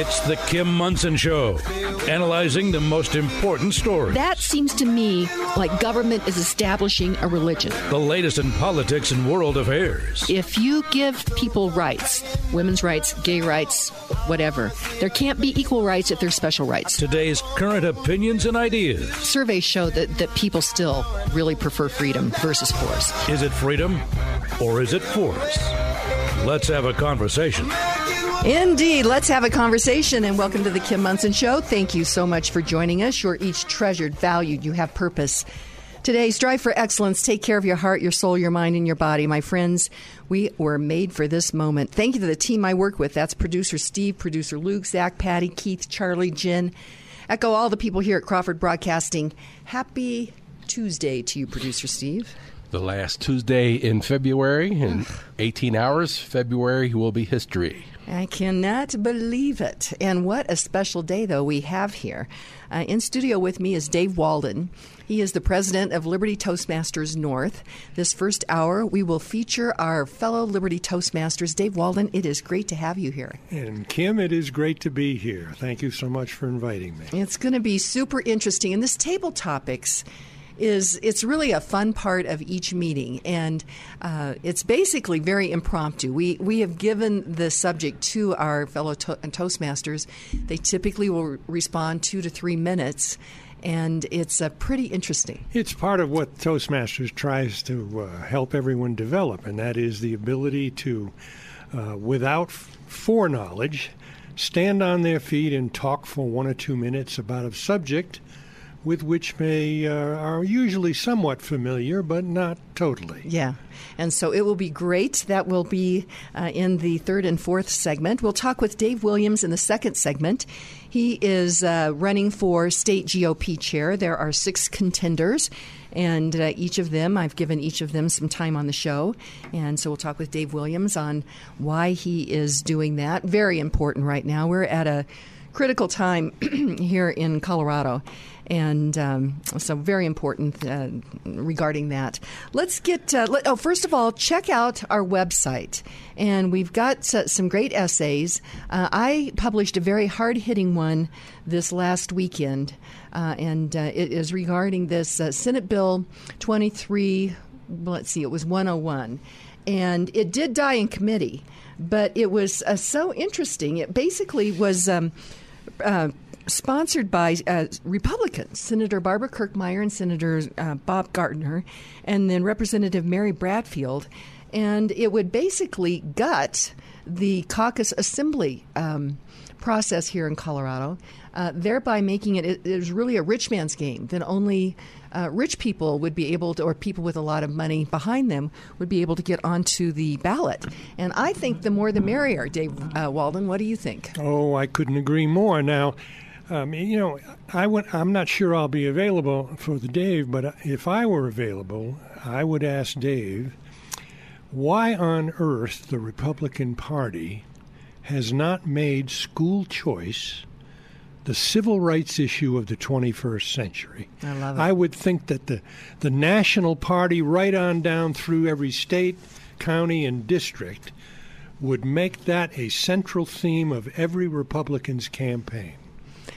It's the Kim Monson Show, analyzing the most important stories. That seems to me like government is establishing a religion. The latest in politics and world affairs. If you give people rights, women's rights, gay rights, whatever, there can't be equal rights if there's special rights. Today's current opinions and ideas. Surveys show that, that people still really prefer freedom versus force. Is it freedom or is it force? Let's have a conversation. Indeed. Let's have a conversation and welcome to the Kim Monson Show. Thank you so much for joining us. You're each treasured, valued, you have purpose. Today, strive for excellence. Take care of your heart, your soul, your mind, and your body. My friends, we were made for this moment. Thank you to the team I work with. That's producer Steve, producer Luke, Zach, Patty, Keith, Charlie, Jen. Echo all the people here at Crawford Broadcasting. Happy Tuesday to you, producer Steve. The last Tuesday in February, in 18 hours, February will be history. I cannot believe it. And what a special day, though, we have here. Uh, in studio with me is Dave Walden. He is the president of Liberty Toastmasters North. This first hour, we will feature our fellow Liberty Toastmasters. Dave Walden, it is great to have you here. And Kim, it is great to be here. Thank you so much for inviting me. It's going to be super interesting. And this table topics is it's really a fun part of each meeting, and uh, it's basically very impromptu. We we have given the subject to our fellow to- Toastmasters. They typically will respond two to three minutes. And it's uh, pretty interesting. It's part of what Toastmasters tries to uh, help everyone develop, and that is the ability to, uh, without foreknowledge, stand on their feet and talk for one or two minutes about a subject with which they uh, are usually somewhat familiar, but not totally. Yeah. And so it will be great. That will be uh, in the third and fourth segment. We'll talk with Dave Williams in the second segment. He is uh, running for state GOP chair. There are six contenders, and uh, each of them, I've given each of them some time on the show. And so we'll talk with Dave Williams on why he is doing that. Very important right now. We're at a critical time here in Colorado and um, so very important uh, regarding that. Let's get. Uh, let, oh, first of all, check out our website, and we've got uh, some great essays. Uh, I published a very hard hitting one this last weekend, uh, and uh, it is regarding this Senate Bill twenty three. Let's see, it was one hundred one, and it did die in committee, but it was so interesting. It basically was. Um, sponsored by uh, Republicans, Senator Barbara Kirkmeyer and Senator uh, Bob Gardner, and then Representative Mary Bradfield. And it would basically gut the caucus assembly um, process here in Colorado, uh, thereby making it, it, it was really a rich man's game Then only uh, rich people would be able to, or people with a lot of money behind them, would be able to get onto the ballot. And I think the more the merrier, Dave uh, Walden. What do you think? Oh, I couldn't agree more. Now, um, you know, I would, I'm not sure I'll be available for the Dave, but if I were available, I would ask Dave why on earth the Republican Party has not made school choice the civil rights issue of the 21st century. I love it. I would think that the, the national party, right on down through every state, county, and district, would make that a central theme of every Republican's campaign.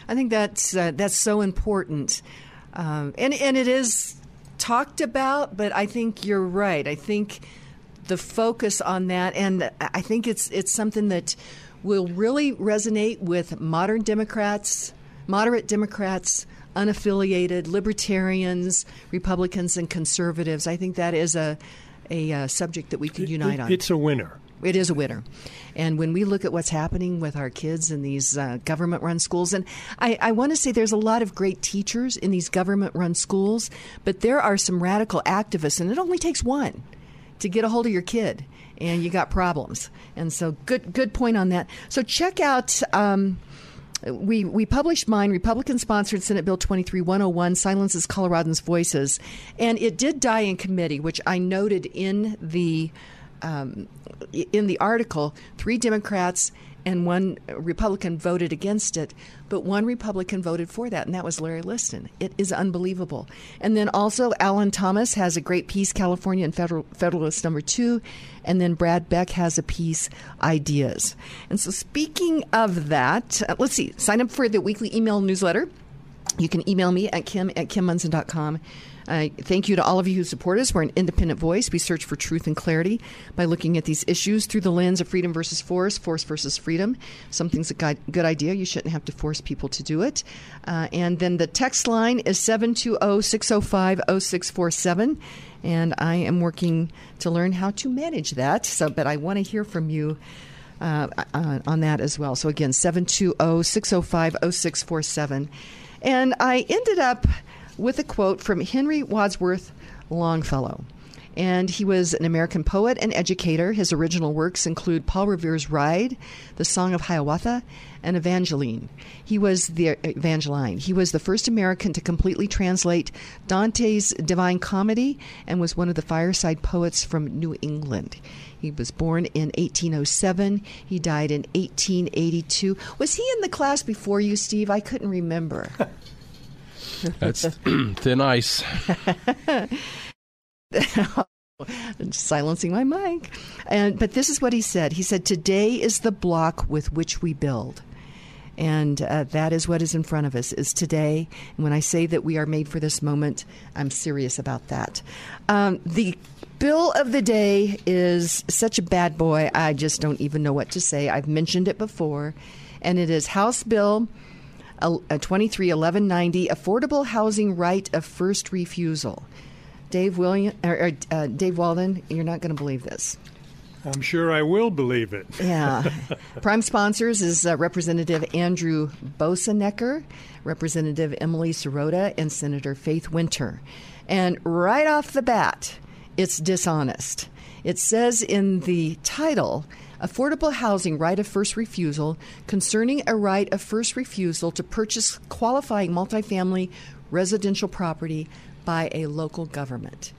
I think that's uh, that's so important, um, and and it is talked about. But I think you're right. I think the focus on that, and I think it's it's something that will really resonate with modern Democrats, moderate Democrats, unaffiliated libertarians, Republicans, and conservatives. I think that is a a uh, subject that we could unite it, on. It's a winner. It is a winner. And when we look at what's happening with our kids in these uh, government run schools, and I, I want to say there's a lot of great teachers in these government run schools, but there are some radical activists, and it only takes one to get a hold of your kid, and you got problems. And so, good, good point on that. So, check out. Um, we we published mine, Republican sponsored Senate Bill 23101, Silences Coloradans' Voices. And it did die in committee, which I noted in the um, in the article, three Democrats and one Republican voted against it, but one Republican voted for that, and that was Larry Liston. It is unbelievable. And then also, Alan Thomas has a great piece, California and Federal, Federalist number two, and then Brad Beck has a piece, Ideas. And so, speaking of that, uh, let's see, sign up for the weekly email newsletter. You can email me at kim at kimmonson.com. Uh, thank you to all of you who support us. We're an independent voice. We search for truth and clarity by looking at these issues through the lens of freedom versus force, force versus freedom. Something's a good idea. You shouldn't have to force people to do it. Uh, and then the text line is 720 605 0647. And I am working to learn how to manage that. So, but I want to hear from you. Uh, uh on that as well. So again, 720 605 0647. And I ended up with a quote from Henry Wadsworth Longfellow. And he was an American poet and educator. His original works include Paul Revere's Ride, The Song of Hiawatha, and Evangeline. He was the Evangeline. He was the first American to completely translate Dante's Divine Comedy and was one of the fireside poets from New England. He was born in 1807. He died in 1882. Was he in the class before you, Steve? I couldn't remember. That's thin ice. silencing my mic. And but this is what he said. He said, "Today is the block with which we build." And uh, that is what is in front of us is today. And when I say that we are made for this moment, I'm serious about that. Um, the bill of the day is such a bad boy. I just don't even know what to say. I've mentioned it before, and it is House Bill 231190 Affordable Housing Right of First Refusal. Dave William or, uh, Dave Walden, you're not going to believe this. I'm sure I will believe it. yeah. Prime sponsors is uh, Representative Andrew Boesenecker, Representative Emily Sirota, and Senator Faith Winter. And right off the bat, it's dishonest. It says in the title affordable housing right of first refusal concerning a right of first refusal to purchase qualifying multifamily residential property by a local government.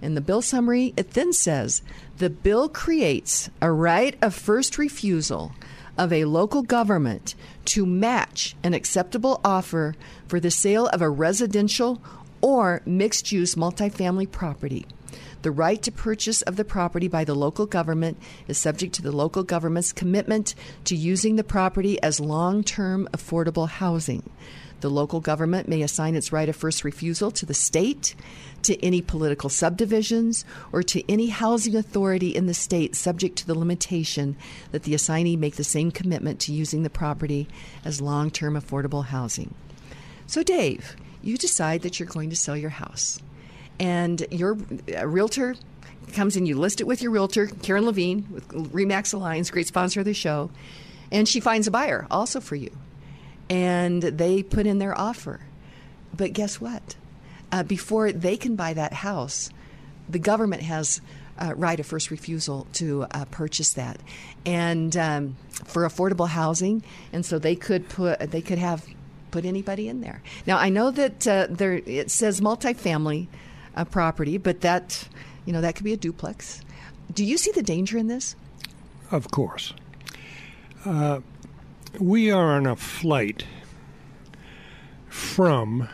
In the bill summary, it then says the bill creates a right of first refusal of a local government to match an acceptable offer for the sale of a residential or mixed use multifamily property. The right to purchase of the property by the local government is subject to the local government's commitment to using the property as long term affordable housing. The local government may assign its right of first refusal to the state, to any political subdivisions, or to any housing authority in the state, subject to the limitation that the assignee make the same commitment to using the property as long term affordable housing. So, Dave, you decide that you're going to sell your house and your realtor comes in, you list it with your realtor, Karen Levine with Remax Alliance, great sponsor of the show, and she finds a buyer also for you. And they put in their offer. But guess what? Uh, before they can buy that house, the government has uh, right of first refusal to uh, purchase that, and um, for affordable housing, and so they could put they could have put anybody in there. Now I know that uh, there it says multifamily a property, but that you know that could be a duplex. Do you see the danger in this? Of course. Uh, we are on a flight from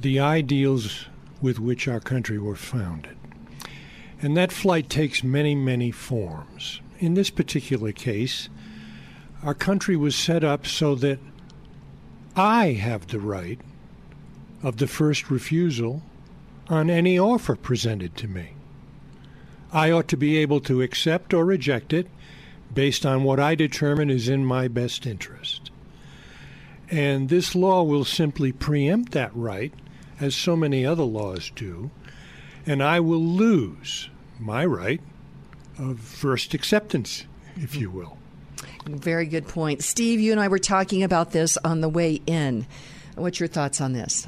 the ideals with which our country was founded. And that flight takes many, many forms. In this particular case, our country was set up so that I have the right of the first refusal on any offer presented to me. I ought to be able to accept or reject it based on what I determine is in my best interest. And this law will simply preempt that right, as so many other laws do, and I will lose my right of first acceptance, if you will. Very good point. Steve, you and I were talking about this on the way in. What's your thoughts on this?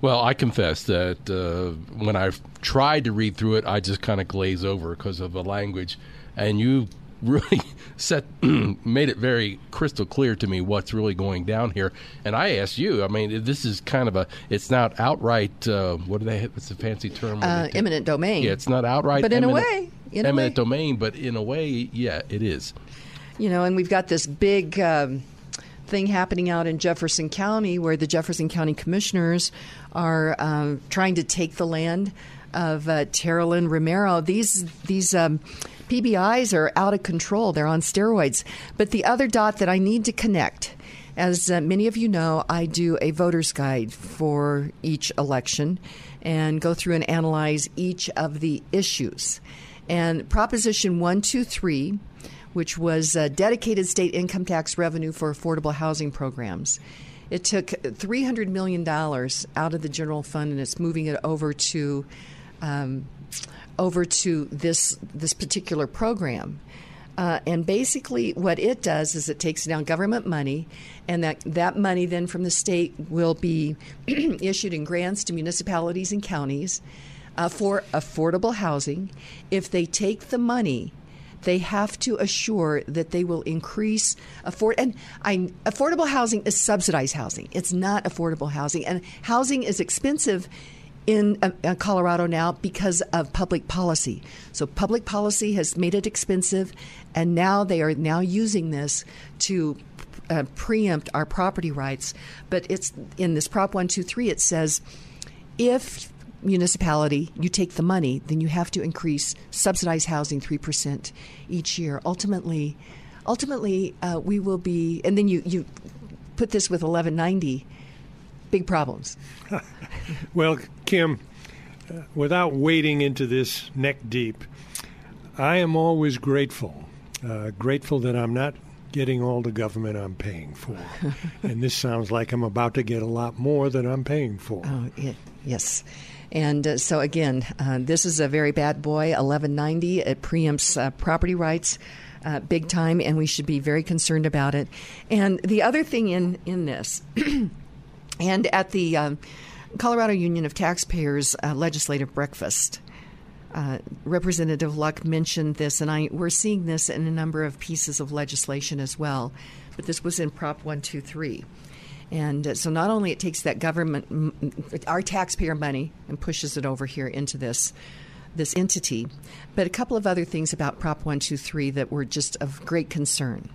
Well, I confess that uh, when I tried to read through it, I just kind of glaze over because of the language, and you really set made it very crystal clear to me what's really going down here. And I asked you, I mean, this is kind of a it's not outright. Uh, what do they? What's the fancy term? Uh, eminent domain. Yeah, it's not outright. But in eminent, a way, in eminent a way. domain. But in a way, yeah, it is. you know, and we've got this big. Um, thing happening out in Jefferson County where the Jefferson County commissioners are um, trying to take the land of uh, Teralyn Romero. These these um, PBIs are out of control. They're on steroids. But the other dot that I need to connect, as uh, many of you know, I do a voter's guide for each election and go through and analyze each of the issues. And Proposition 123 which was dedicated state income tax revenue for affordable housing programs. It took $300 million out of the general fund and it's moving it over to. Um, over to this this particular program. Uh, and basically, what it does is it takes down government money, and that, that money then from the state will be issued in grants to municipalities and counties uh, for affordable housing. If they take the money they have to assure that they will increase afford and I, affordable housing is subsidized housing. It's not affordable housing, and housing is expensive in uh, uh, Colorado now because of public policy. So public policy has made it expensive, and now they are now using this to uh, preempt our property rights. But it's in this Prop one two three. It says if municipality, you take the money, then you have to increase subsidized housing three percent each year. Ultimately, ultimately, uh, we will be, and then you you put this with 1190, big problems. well, Kim, uh, without wading into this neck deep, I am always grateful, uh, grateful that I'm not getting all the government I'm paying for. and this sounds like I'm about to get a lot more than I'm paying for. Oh, yeah, yes. And uh, so, again, uh, this is a very bad boy, 1190. It preempts uh, property rights. Uh, big time, and we should be very concerned about it. And the other thing in in this, and at the um, Colorado Union of Taxpayers uh, legislative breakfast, uh, Representative Luck mentioned this, and I we're seeing this in a number of pieces of legislation as well. But this was in Prop 123. And uh, so not only it takes that government, our taxpayer money, and pushes it over here into this this entity, but a couple of other things about Prop 123 that were just of great concern.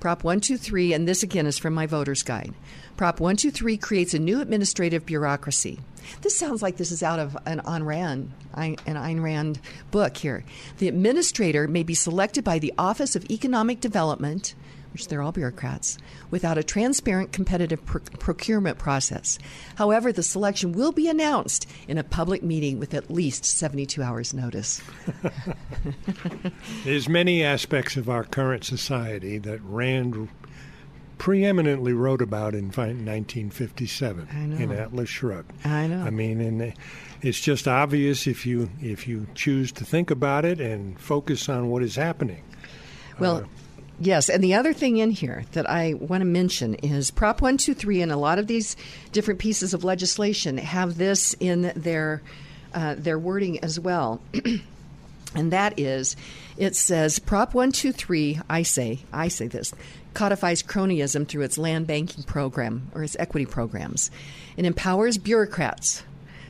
Prop 123, and this again is from my voter's guide. Prop 123 creates a new administrative bureaucracy. This sounds like this is out of an Ayn Rand, an Ayn Rand book here. The administrator may be selected by the Office of Economic Development which they're all bureaucrats, without a transparent competitive pr- procurement process. However, the selection will be announced in a public meeting with at least 72 hours' notice. There's many aspects of our current society that Rand preeminently wrote about in 1957 in Atlas Shrugged. I know. I mean, and it's just obvious if you if you choose to think about it and focus on what is happening. Well, uh, Yes, and the other thing in here that I want to mention is Prop 123 and a lot of these different pieces of legislation have this in their uh, their wording as well. and that is it says Prop 123, I say, I say this, codifies cronyism through its land banking program or its equity programs. It empowers bureaucrats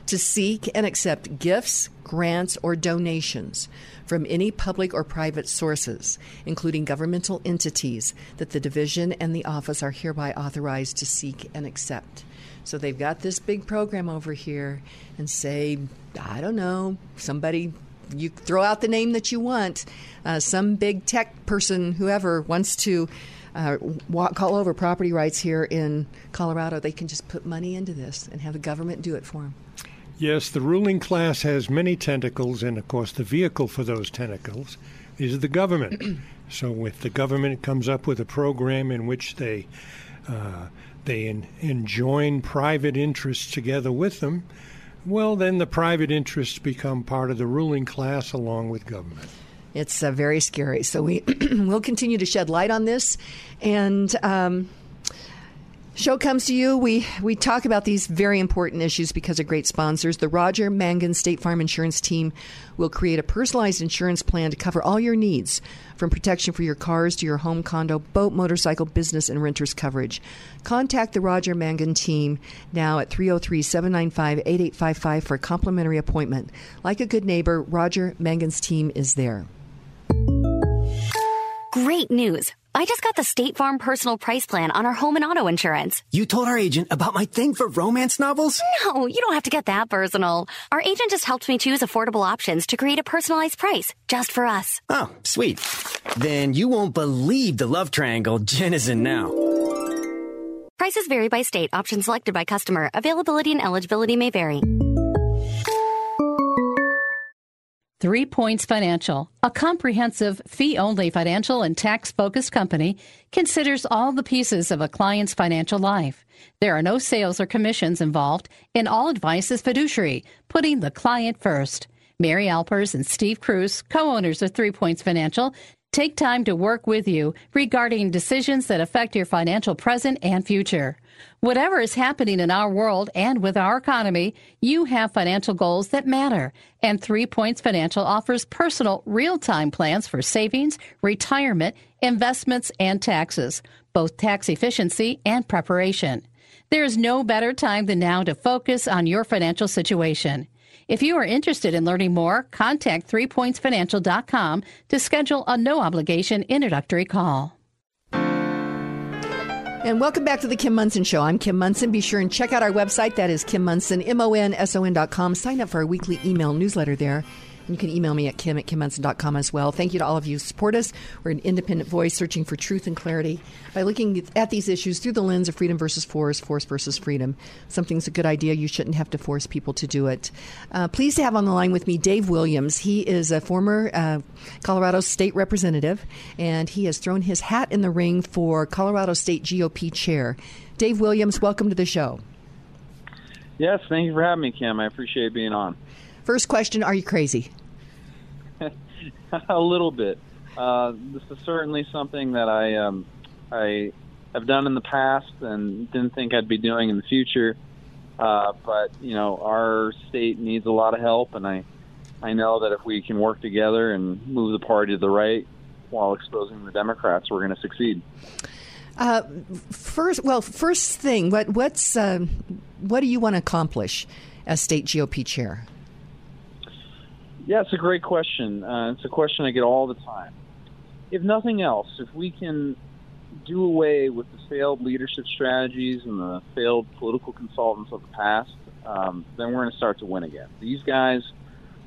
to seek and accept gifts, grants, or donations from any public or private sources, including governmental entities, that the division and the office are hereby authorized to seek and accept. So they've got this big program over here and say, I don't know, somebody, you throw out the name that you want, uh, some big tech person, whoever wants to. Uh, walk all over property rights here in Colorado, they can just put money into this and have the government do it for them. Yes, the ruling class has many tentacles, and of course, the vehicle for those tentacles is the government. so, if the government comes up with a program in which they uh, they en- enjoin private interests together with them, well, then the private interests become part of the ruling class along with government. It's uh, very scary. So we will continue to shed light on this, and. Um, Show comes to you. We we talk about these very important issues because of great sponsors. The Roger Mangan State Farm Insurance Team will create a personalized insurance plan to cover all your needs, from protection for your cars to your home, condo, boat, motorcycle, business, and renters coverage. Contact the Roger Mangan team now at 303 795 8855 for a complimentary appointment. Like a good neighbor, Roger Mangan's team is there. Great news! I just got the State Farm personal price plan on our home and auto insurance. You told our agent about my thing for romance novels? No, you don't have to get that personal. Our agent just helped me choose affordable options to create a personalized price just for us. Oh, sweet. Then you won't believe the love triangle Jen is in now. Prices vary by state. Options selected by customer. Availability and eligibility may vary. Three Points Financial, a comprehensive, fee only financial and tax focused company, considers all the pieces of a client's financial life. There are no sales or commissions involved, and all advice is fiduciary, putting the client first. Mary Alpers and Steve Cruz, co owners of Three Points Financial, take time to work with you regarding decisions that affect your financial present and future. Whatever is happening in our world and with our economy, you have financial goals that matter. And Three Points Financial offers personal, real time plans for savings, retirement, investments, and taxes, both tax efficiency and preparation. There is no better time than now to focus on your financial situation. If you are interested in learning more, contact threepointsfinancial.com to schedule a no obligation introductory call. And welcome back to the Kim Monson Show. I'm Kim Monson. Be sure and check out our website. That is Kim Monson, M-O-N-S-O-N dot com. Sign up for our weekly email newsletter there. You can email me at kim at kimmonson.com as well. Thank you to all of you who support us. We're an independent voice searching for truth and clarity by looking at these issues through the lens of freedom versus force, force versus freedom. Something's a good idea. You shouldn't have to force people to do it. Uh, pleased to have on the line with me Dave Williams. He is a former uh, Colorado state representative, and he has thrown his hat in the ring for Colorado State GOP chair. Dave Williams, welcome to the show. Yes, thank you for having me, Kim. I appreciate being on. First question Are you crazy? a little bit. Uh, this is certainly something that I um, I have done in the past and didn't think I'd be doing in the future. Uh, but you know, our state needs a lot of help, and I I know that if we can work together and move the party to the right while exposing the Democrats, we're going to succeed. Uh, first, well, first thing, what what's uh, what do you want to accomplish as state GOP chair? Yeah, it's a great question. Uh, it's a question I get all the time. If nothing else, if we can do away with the failed leadership strategies and the failed political consultants of the past, um, then we're going to start to win again. These guys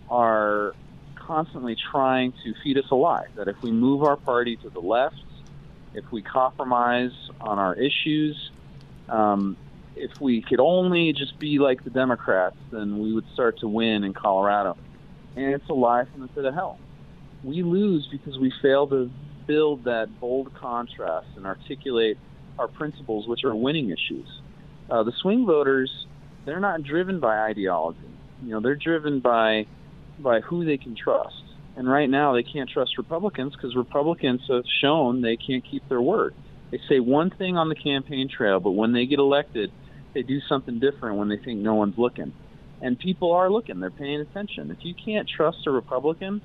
are constantly trying to feed us a lie that if we move our party to the left, if we compromise on our issues, um, if we could only just be like the Democrats, then we would start to win in Colorado and it's a lie from the pit of hell. We lose because we fail to build that bold contrast and articulate our principles, which are winning issues. Uh, the swing voters, they're not driven by ideology. You know, they're driven by by who they can trust. And right now, they can't trust Republicans because Republicans have shown they can't keep their word. They say one thing on the campaign trail, but when they get elected, they do something different when they think no one's looking and people are looking; they're paying attention. If you can't trust a Republican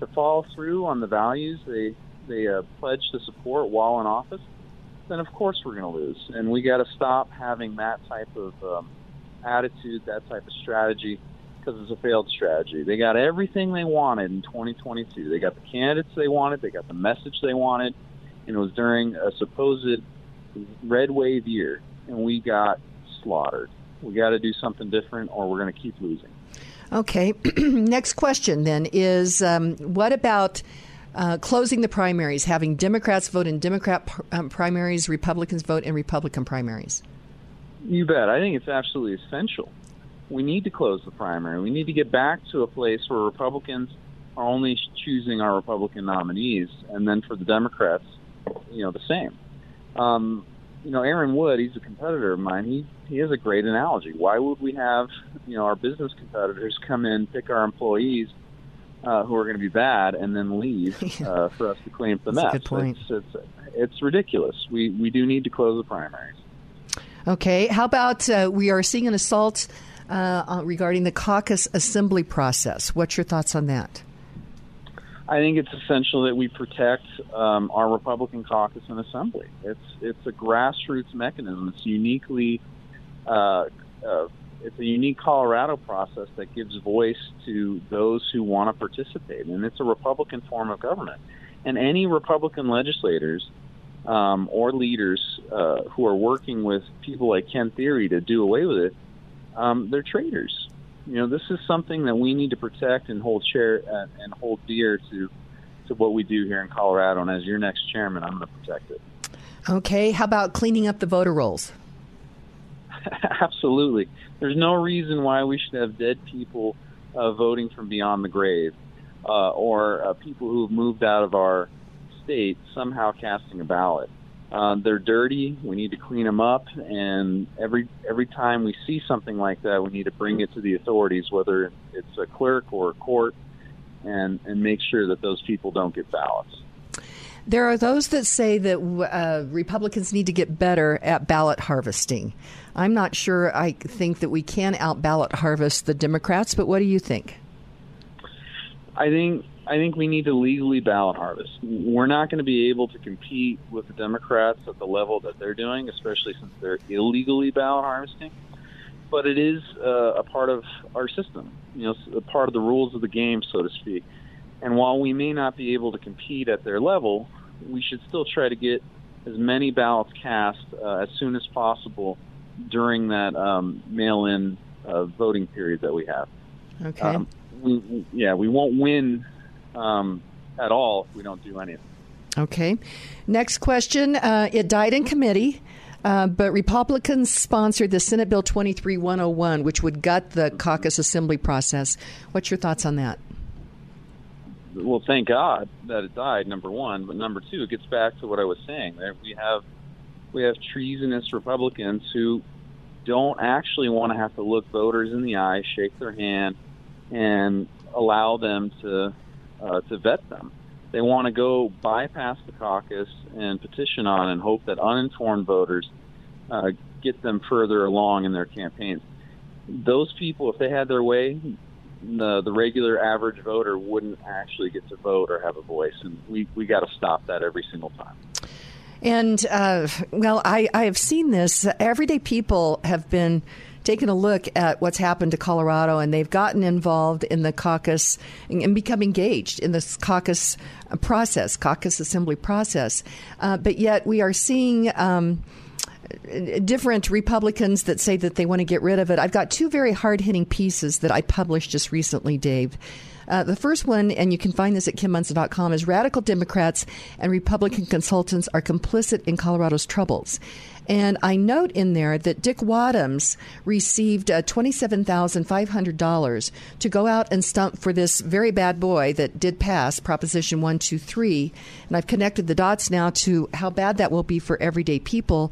to follow through on the values they they uh, pledge to support while in office, then of course we're going to lose. And we got to stop having that type of um, attitude, that type of strategy, because it's a failed strategy. They got everything they wanted in 2022. They got the candidates they wanted, they got the message they wanted, and it was during a supposed red wave year, and we got slaughtered. We got to do something different, or we're going to keep losing. Okay. Next question then is um, what about uh, closing the primaries, having Democrats vote in Democrat um, primaries, Republicans vote in Republican primaries? You bet. I think it's absolutely essential. We need to close the primary. We need to get back to a place where Republicans are only choosing our Republican nominees, and then for the Democrats, you know, the same. Um, you know, Aaron Wood, he's a competitor of mine. He he has a great analogy. Why would we have, you know, our business competitors come in, pick our employees uh, who are going to be bad, and then leave uh, for us to clean up the That's mess? A good point. It's, it's it's ridiculous. We we do need to close the primaries. Okay. How about uh, we are seeing an assault uh, regarding the caucus assembly process? What's your thoughts on that? I think it's essential that we protect um, our Republican caucus and assembly. It's it's a grassroots mechanism. It's uniquely uh, uh, it's a unique Colorado process that gives voice to those who want to participate, and it's a Republican form of government. And any Republican legislators um, or leaders uh, who are working with people like Kent Thiry to do away with it, um, they're traitors. You know, this is something that we need to protect and hold chair uh, and hold dear to to what we do here in Colorado. And as your next chairman, I'm going to protect it. Okay. How about cleaning up the voter rolls? Absolutely. There's no reason why we should have dead people uh, voting from beyond the grave, uh, or uh, people who have moved out of our state somehow casting a ballot. Uh, they're dirty. We need to clean them up, and every every time we see something like that, we need to bring it to the authorities, whether it's a clerk or a court, and and make sure that those people don't get ballots. There are those that say that uh, Republicans need to get better at ballot harvesting. I'm not sure. I think that we can out ballot harvest the Democrats, but what do you think? I think I think we need to legally ballot harvest. We're not going to be able to compete with the Democrats at the level that they're doing, especially since they're illegally ballot harvesting. But it is uh, a part of our system, you know, a part of the rules of the game, so to speak. And while we may not be able to compete at their level, we should still try to get as many ballots cast uh, as soon as possible during that um, mail-in uh, voting period that we have. Okay. Um, we, yeah, we won't win um, at all if we don't do anything. Okay. Next question. Uh, it died in committee. Uh, but Republicans sponsored the Senate Bill 23101, which would gut the caucus assembly process. What's your thoughts on that? Well, thank God that it died. Number one, but number two, it gets back to what I was saying. There, we have we have treasonous Republicans who don't actually want to have to look voters in the eye, shake their hand, and allow them to uh, to vet them. They want to go bypass the caucus and petition on and hope that uninformed voters uh, get them further along in their campaigns. Those people, if they had their way, the the regular average voter wouldn't actually get to vote or have a voice, and we we got to stop that every single time. And uh, well, I I have seen this. Everyday people have been taken a look at what's happened to Colorado, and they've gotten involved in the caucus and become engaged in this caucus process, caucus assembly process. Uh, but yet, we are seeing. Um, different Republicans that say that they want to get rid of it. I've got two very hard hitting pieces that I published just recently, Dave. Uh, the first one, and you can find this at kimmonson.com, is radical Democrats and Republican consultants are complicit in Colorado's troubles. And I note in there that Dick Wadhams received uh, $27,500 to go out and stump for this very bad boy that did pass Proposition 123. And I've connected the dots now to how bad that will be for everyday people.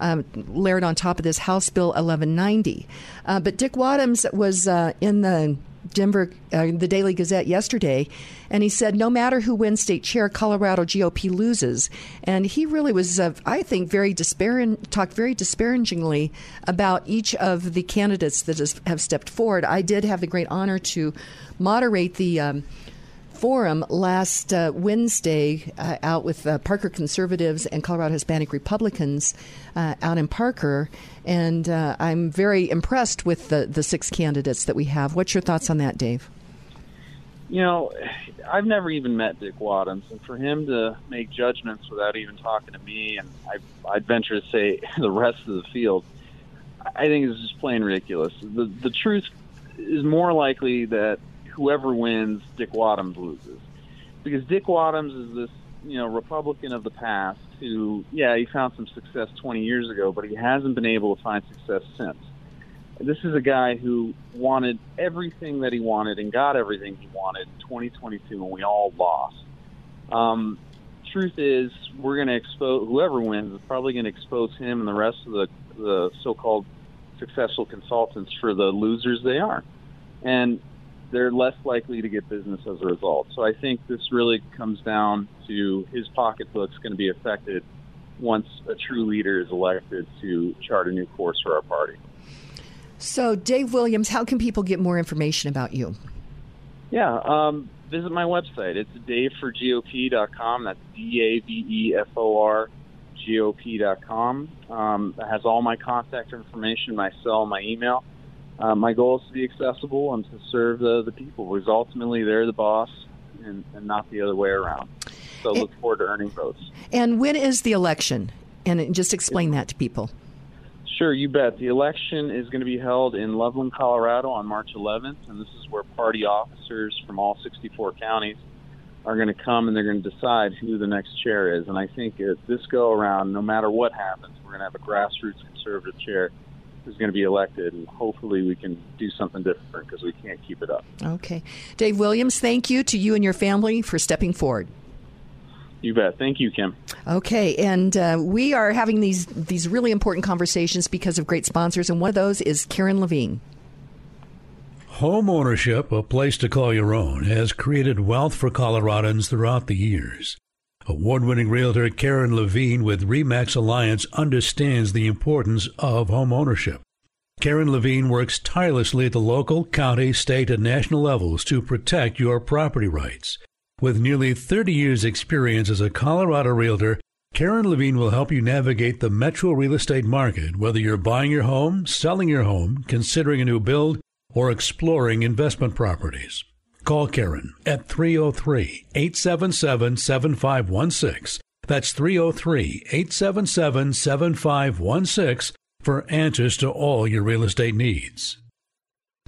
Um, layered on top of this House Bill 1190. Uh, but Dick Wadhams was uh, in the Denver, uh, the Daily Gazette yesterday, and he said, no matter who wins state chair, Colorado GOP loses. And he really was, uh, I think, very disparaging, talked very disparagingly about each of the candidates that has, have stepped forward. I did have the great honor to moderate the. Um, forum last uh, Wednesday uh, out with uh, Parker conservatives and Colorado Hispanic Republicans uh, out in Parker, and uh, I'm very impressed with the the six candidates that we have. What's your thoughts on that, Dave? You know, I've never even met Dick Wadhams, and for him to make judgments without even talking to me, and I, I'd venture to say the rest of the field, I think is just plain ridiculous. The the truth is more likely that whoever wins, Dick Wadhams loses. Because Dick Wadhams is this, you know, Republican of the past who, yeah, he found some success 20 years ago, but he hasn't been able to find success since. This is a guy who wanted everything that he wanted and got everything he wanted in 2022, and we all lost. Um, truth is, we're going to expose whoever wins is probably going to expose him and the rest of the, the so-called successful consultants for the losers they are. And they're less likely to get business as a result. So I think this really comes down to his pocketbook's going to be affected once a true leader is elected to chart a new course for our party. So, Dave Williams, how can people get more information about you? Yeah, um, visit my website. It's daveforgop.com. That's D A V E F O R G O P.com. Um, it has all my contact information, my cell, my email. Uh, my goal is to be accessible and to serve the, the people because ultimately they're the boss and, and not the other way around. So look forward to earning votes. And when is the election? And just explain that to people. Sure, you bet. The election is going to be held in Loveland, Colorado on March 11th, and this is where party officers from all 64 counties are going to come and they're going to decide who the next chair is. And I think if this go around, no matter what happens, we're going to have a grassroots conservative chair who's going to be elected, and hopefully we can do something different because we can't keep it up. Okay. Dave Williams, thank you to you and your family for stepping forward. You bet. Thank you, Kim. Okay, and uh, we are having these these really important conversations because of great sponsors, and one of those is Karen Levine. Home ownership, a place to call your own, has created wealth for Coloradans throughout the years. Award winning realtor Karen Levine with REMAX Alliance understands the importance of home ownership. Karen Levine works tirelessly at the local, county, state, and national levels to protect your property rights. With nearly 30 years' experience as a Colorado realtor, Karen Levine will help you navigate the metro real estate market, whether you're buying your home, selling your home, considering a new build, or exploring investment properties. Call Karen at 303 877 7516. That's 303 877 7516 for answers to all your real estate needs.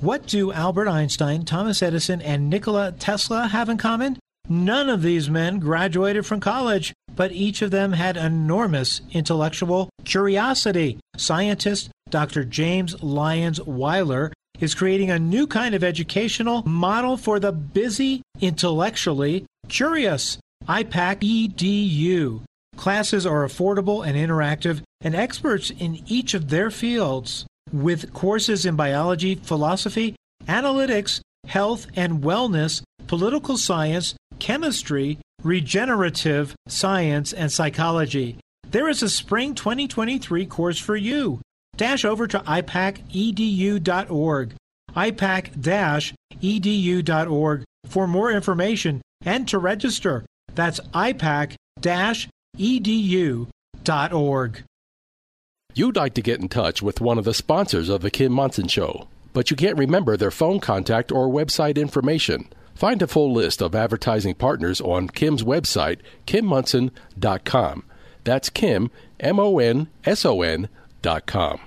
What do Albert Einstein, Thomas Edison, and Nikola Tesla have in common? None of these men graduated from college, but each of them had enormous intellectual curiosity. Scientist Dr. James Lyons Weiler is creating a new kind of educational model for the busy, intellectually curious. IPAC EDU. Classes are affordable and interactive, and experts in each of their fields, with courses in biology, philosophy, analytics, health and wellness, political science, chemistry, regenerative science, and psychology. There is a spring 2023 course for you. Dash over to ipacedu.org, ipac-edu.org for more information and to register. That's ipac-edu.org. You'd like to get in touch with one of the sponsors of The Kim Monson Show, but you can't remember their phone contact or website information. Find a full list of advertising partners on Kim's website, kimmonson.com. That's Kim, M O N S O N com.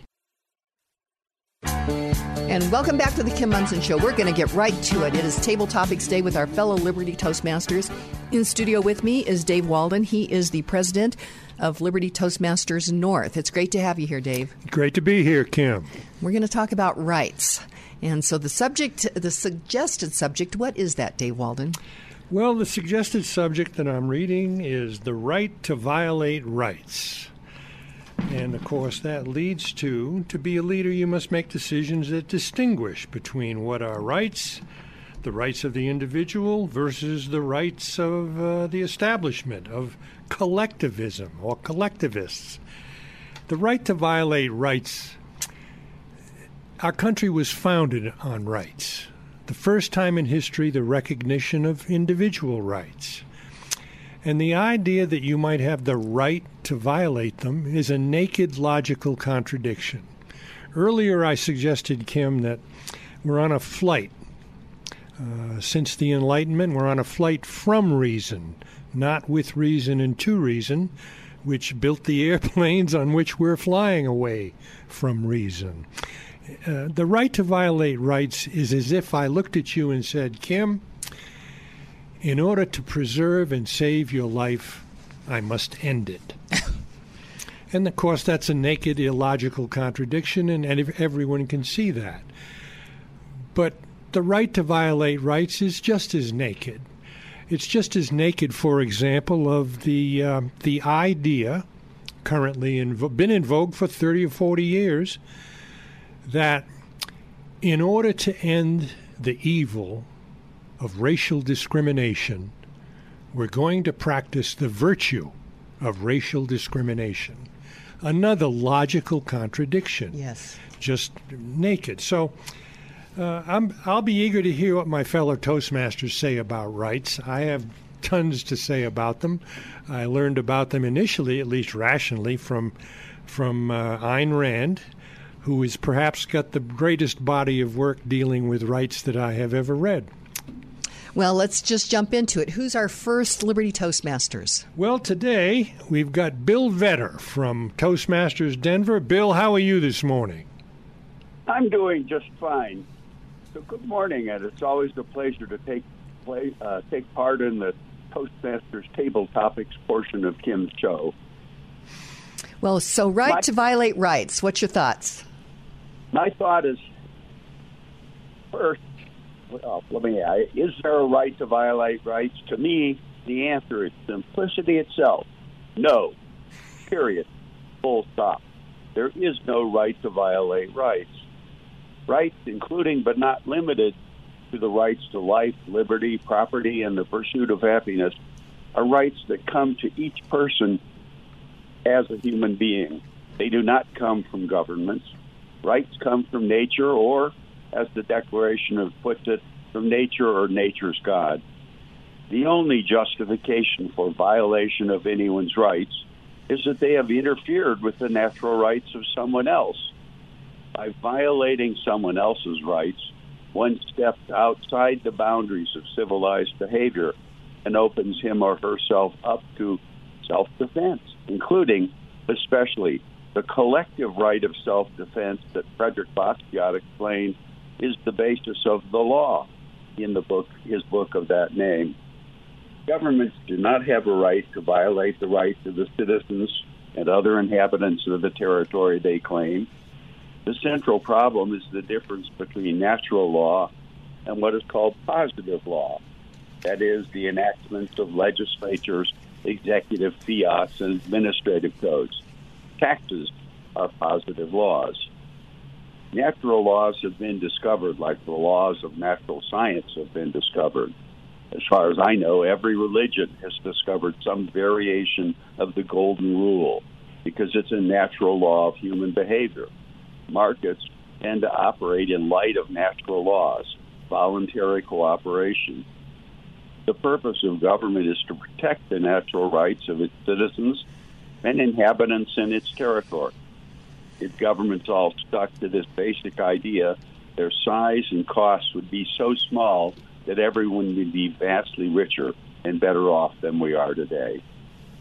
And welcome back to the Kim Monson Show. We're going to get right to it. It is Table Topics Day with our fellow Liberty Toastmasters. In studio with me is Dave Walden. He is the president of Liberty Toastmasters North. It's great to have you here, Dave. Great to be here, Kim. We're going to talk about rights. And so the subject, the suggested subject, what is that, Dave Walden? Well, the suggested subject that I'm reading is the right to violate rights. And of course, that leads to to be a leader, you must make decisions that distinguish between what are rights, the rights of the individual, versus the rights of uh, the establishment, of collectivism or collectivists. The right to violate rights. Our country was founded on rights. The first time in history, the recognition of individual rights. And the idea that you might have the right to violate them is a naked logical contradiction. Earlier, I suggested, Kim, that we're on a flight. Uh, since the Enlightenment, we're on a flight from reason, not with reason and to reason, which built the airplanes on which we're flying away from reason. Uh, the right to violate rights is as if I looked at you and said, Kim, in order to preserve and save your life, I must end it. and of course, that's a naked, illogical contradiction, and, everyone can see that. But the right to violate rights is just as naked. It's just as naked, for example, of the uh, the idea, currently in, been in vogue for 30 or 40 years, that in order to end the evil of racial discrimination, we're going to practice the virtue of racial discrimination. Another logical contradiction. Yes. Just naked. So uh, I'm, I'll be eager to hear what my fellow Toastmasters say about rights. I have tons to say about them. I learned about them initially, at least rationally, from from uh, Ayn Rand, who has perhaps got the greatest body of work dealing with rights that I have ever read. Well, let's just jump into it. Who's our first Liberty Toastmasters? Well, today we've got Bill Vetter from Toastmasters Denver. Bill, how are you this morning? I'm doing just fine. So, good morning, and it's always a pleasure to take play, uh, take part in the Toastmasters table topics portion of Kim's show. Well, so right My- to violate rights. What's your thoughts? My thought is first, well, let me is there a right to violate rights? To me, the answer is simplicity itself. No. Period. Full stop. There is no right to violate rights. Rights, including but not limited to the rights to life, liberty, property, and the pursuit of happiness, are rights that come to each person as a human being. They do not come from governments. Rights come from nature, or, as the Declaration of puts it, from nature or nature's God. The only justification for violation of anyone's rights is that they have interfered with the natural rights of someone else. By violating someone else's rights, one steps outside the boundaries of civilized behavior and opens him or herself up to self defense, including, especially, the collective right of self defense that Frederick Bastiat explained is the basis of the law in the book, his book of that name. Governments do not have a right to violate the rights of the citizens and other inhabitants of the territory they claim. The central problem is the difference between natural law and what is called positive law. That is, the enactments of legislatures, executive fiats, and administrative codes. Taxes are positive laws. Natural laws have been discovered, like the laws of natural science have been discovered. As far as I know, every religion has discovered some variation of the golden rule because it's a natural law of human behavior. Markets tend to operate in light of natural laws, voluntary cooperation. The purpose of government is to protect the natural rights of its citizens and inhabitants in its territory. If governments all stuck to this basic idea, their size and costs would be so small that everyone would be vastly richer and better off than we are today.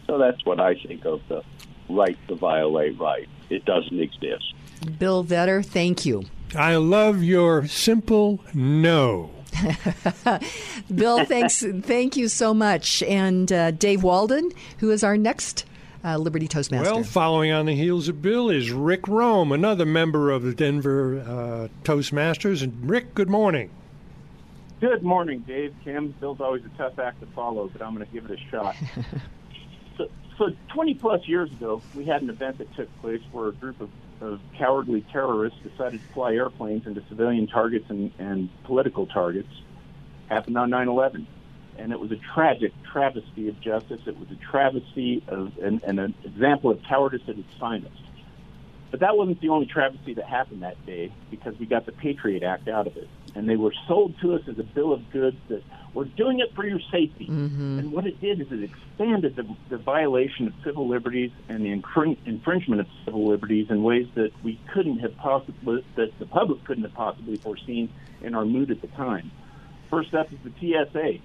So that's what I think of the right to violate right. It doesn't exist. Bill Vetter, thank you. I love your simple no. Bill, thanks, thank you so much. And uh, Dave Walden, who is our next uh, Liberty Toastmaster. Well, following on the heels of Bill is Rick Rome, another member of the Denver uh, Toastmasters. And Rick, good morning. Good morning, Dave. Kim, Bill's always a tough act to follow, but I'm going to give it a shot. so, so, 20 plus years ago, we had an event that took place where a group of, of cowardly terrorists decided to fly airplanes into civilian targets and, and political targets. Happened on 9 11. And it was a tragic travesty of justice. It was a travesty of and, and an example of cowardice at its finest. But that wasn't the only travesty that happened that day because we got the Patriot Act out of it. And they were sold to us as a bill of goods that we're doing it for your safety. Mm-hmm. And what it did is it expanded the, the violation of civil liberties and the infring- infringement of civil liberties in ways that we couldn't have possibly, that the public couldn't have possibly foreseen in our mood at the time. First up is the TSA.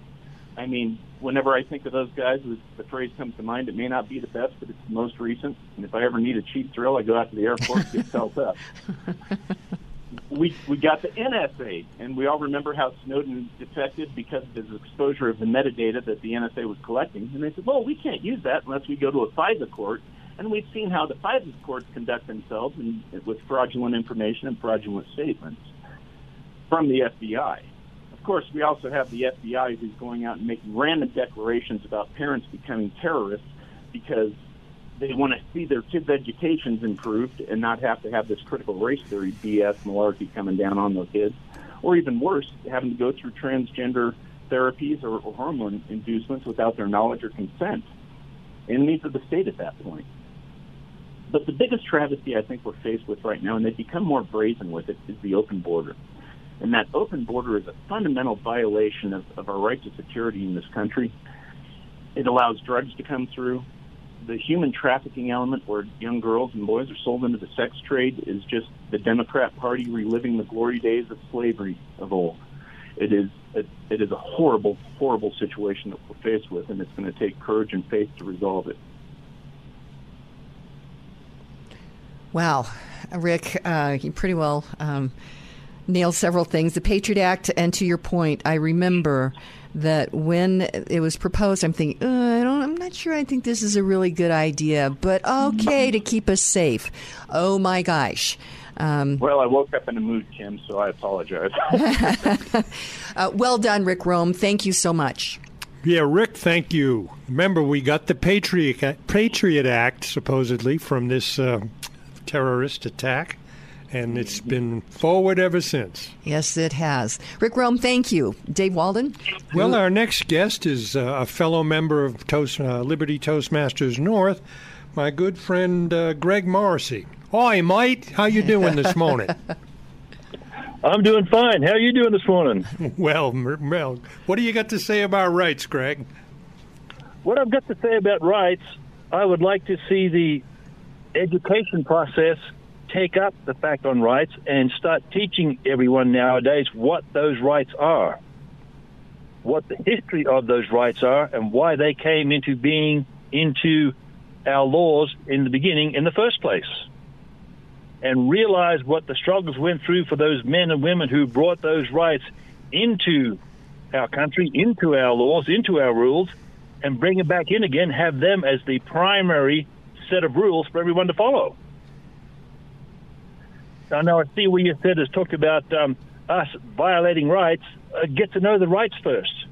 I mean, whenever I think of those guys, the phrase comes to mind. It may not be the best, but it's the most recent. And if I ever need a cheap thrill, I go out to the airport, and get felt up. we we got the NSA, and we all remember how Snowden defected because of his exposure of the metadata that the NSA was collecting. And they said, well, we can't use that unless we go to a FISA court. And we've seen how the FISA courts conduct themselves and, with fraudulent information and fraudulent statements from the FBI. Of course, we also have the FBI who's going out and making random declarations about parents becoming terrorists because they want to see their kids' educations improved and not have to have this critical race theory BS malarkey coming down on those kids, or even worse, having to go through transgender therapies or, or hormone inducements without their knowledge or consent. Enemies of the state at that point. But the biggest travesty I think we're faced with right now, and they've become more brazen with it, is the open border. And that open border is a fundamental violation of, of our right to security in this country. It allows drugs to come through. The human trafficking element, where young girls and boys are sold into the sex trade, is just the Democrat Party reliving the glory days of slavery of old. it is it, it is a horrible, horrible situation that we're faced with, and it's going to take courage and faith to resolve it. Wow, Rick, uh, you pretty well um, nailed several things. The Patriot Act, and to your point, I remember that when it was proposed, I'm thinking, uh, I don't, I'm not sure. I think this is a really good idea, but okay to keep us safe. Oh my gosh. Um, well, I woke up in a mood, Kim, so I apologize. uh, well done, Rick Rome. Thank you so much. Yeah, Rick, thank you. Remember, we got the Patriot Patriot Act supposedly from this uh, terrorist attack, and it's been forward ever since. Yes, it has. Rick Rome, thank you. Dave Walden? Well, our next guest is uh, a fellow member of Toast, uh, Liberty Toastmasters North, my good friend uh, Greg Morrissey. Hi, mate. How you doing this morning? I'm doing fine. How are you doing this morning? Well, well, what do you got to say about rights, Greg? What I've got to say about rights, I would like to see the education process take up the fact on rights and start teaching everyone nowadays what those rights are, what the history of those rights are, and why they came into being into our laws in the beginning in the first place. And realize what the struggles went through for those men and women who brought those rights into our country, into our laws, into our rules, and bring it back in again, have them as the primary set of rules for everyone to follow. I know I see what you said has talked about um, us violating rights. Uh, get to know the rights first.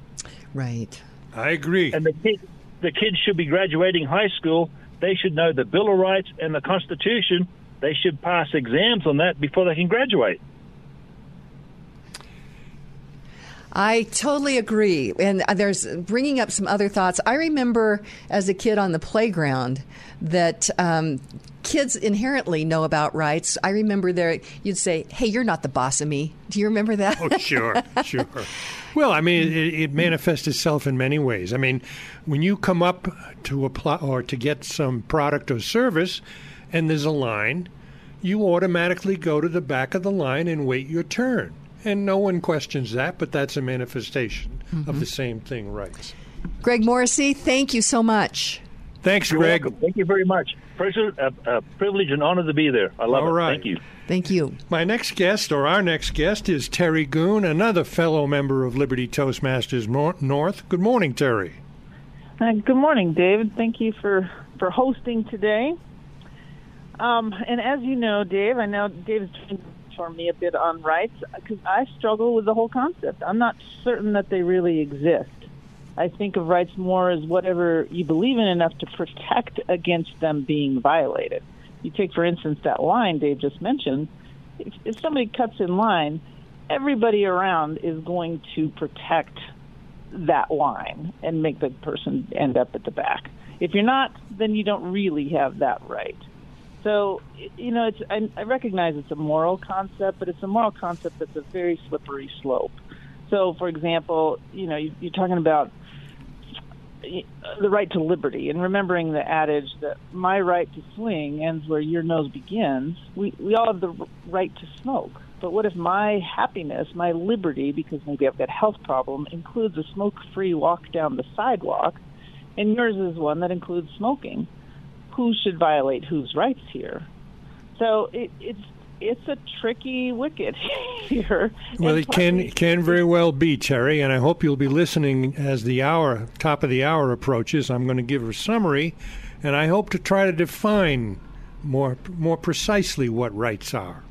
Right. I agree. And the kids, the kids should be graduating high school. They should know the Bill of Rights and the Constitution. They should pass exams on that before they can graduate. I totally agree. And uh, there's bringing up some other thoughts. I remember as a kid on the playground that um, kids inherently know about rights. I remember there you'd say, "Hey, you're not the boss of me." Do you remember that? Oh, sure, sure. Well, I mean, it, it, manifests itself in many ways. I mean, when you come up to apply or to get some product or service, and there's a line, you automatically go to the back of the line and wait your turn and no one questions that, but that's a manifestation mm-hmm. of the same thing, rights. Greg Morrissey, thank you so much. Thanks, You're Greg. Welcome. Thank you very much. President, a, a privilege and honor to be there. I love All it. Right. Thank you. Thank you. My next guest, or our next guest, is Terry Goon, another fellow member of Liberty Toastmasters North. Good morning, Terry. Uh, good morning, David. Thank you for, for hosting today. Um, and as you know, Dave, I know Dave's for me a bit on rights because I struggle with the whole concept. I'm not certain that they really exist. I think of rights more as whatever you believe in enough to protect against them being violated. You take, for instance, that line Dave just mentioned. If, if somebody cuts in line, everybody around is going to protect that line and make the person end up at the back. If you're not, then you don't really have that right. So, you know, it's I, I recognize it's a moral concept, but it's a moral concept that's a very slippery slope. So, for example, you know, you, you're talking about the right to liberty and remembering the adage that my right to swing ends where your nose begins. We we all have the right to smoke. But what if my happiness, my liberty, because maybe I've got a health problem, includes a smoke-free walk down the sidewalk, and yours is one that includes smoking? Who should violate whose rights here. So it, it's it's a tricky wicket here. Well, it can can very well be, Terry, and I hope you'll be listening as the hour top of the hour approaches. I'm going to give a summary, and I hope to try to define more more precisely what rights are.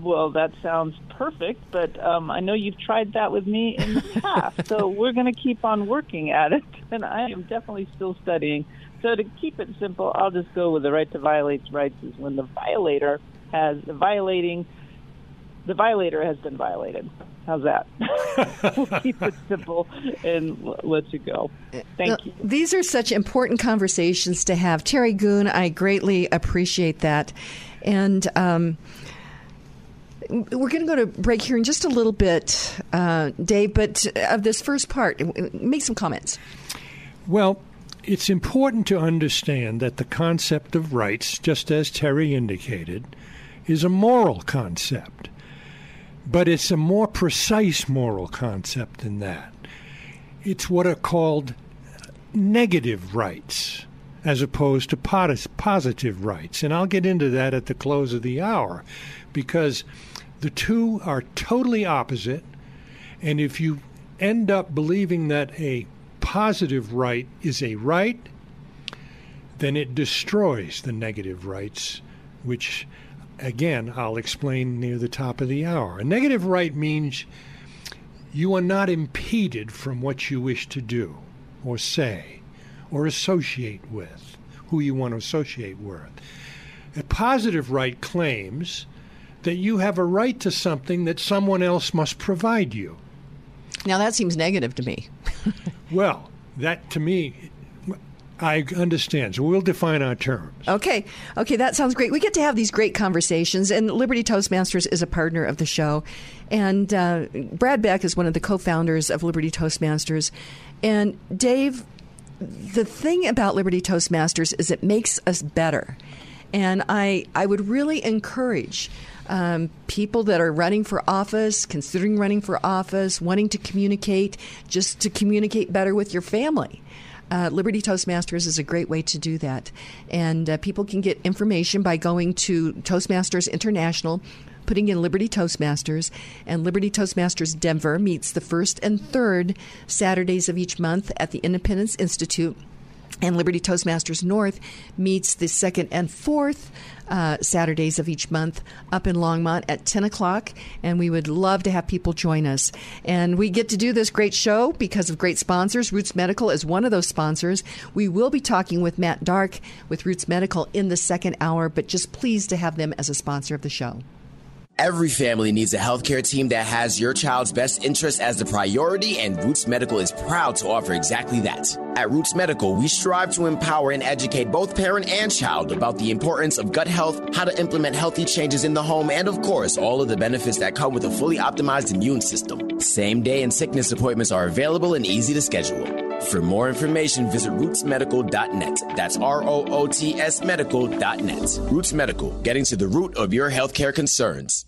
Well, that sounds perfect, but um, I know you've tried that with me in the past, so we're going to keep on working at it, and I am definitely still studying so to keep it simple, I'll just go with the right to violate rights is when the violator has the violating the violator has been violated. How's that? we'll keep it simple and let you go. Thank you. These are such important conversations to have. Terry Goon, I greatly appreciate that. And um, we're going to go to break here in just a little bit, uh, Dave, but of this first part, make some comments. Well, it's important to understand that the concept of rights, just as Terry indicated, is a moral concept. but it's a more precise moral concept than that. It's what are called negative rights as opposed to positive rights. And I'll get into that at the close of the hour because the two are totally opposite. And if you end up believing that a positive right is a right, then it destroys the negative rights, which, again, I'll explain near the top of the hour. A negative right means you are not impeded from what you wish to do or say or associate with, who you want to associate with. A positive right claims that you have a right to something that someone else must provide you. Now, that seems negative to me. well, that to me, I understand. So we'll define our terms. Okay. Okay, that sounds great. We get to have these great conversations, and Liberty Toastmasters is a partner of the show. And uh, Brad Beck is one of the co founders of Liberty Toastmasters. And Dave, the thing about Liberty Toastmasters is it makes us better. And I, I would really encourage um, people that are running for office, considering running for office, wanting to communicate, just to communicate better with your family. Uh, Liberty Toastmasters is a great way to do that. And uh, people can get information by going to Toastmasters International, putting in Liberty Toastmasters. And Liberty Toastmasters Denver meets the first and third Saturdays of each month at the Independence Institute. And Liberty Toastmasters North meets the second and fourth uh, Saturdays of each month up in Longmont at 10 o'clock. And we would love to have people join us. And we get to do this great show because of great sponsors. Roots Medical is one of those sponsors. We will be talking with Matt Dark with Roots Medical in the second hour, but just pleased to have them as a sponsor of the show. Every family needs a healthcare team that has your child's best interest as the priority, and Roots Medical is proud to offer exactly that. At Roots Medical, we strive to empower and educate both parent and child about the importance of gut health, how to implement healthy changes in the home, and of course, all of the benefits that come with a fully optimized immune system. Same day and sickness appointments are available and easy to schedule. For more information, visit rootsmedical.net. That's R O O T S medical.net. Roots Medical, getting to the root of your healthcare concerns.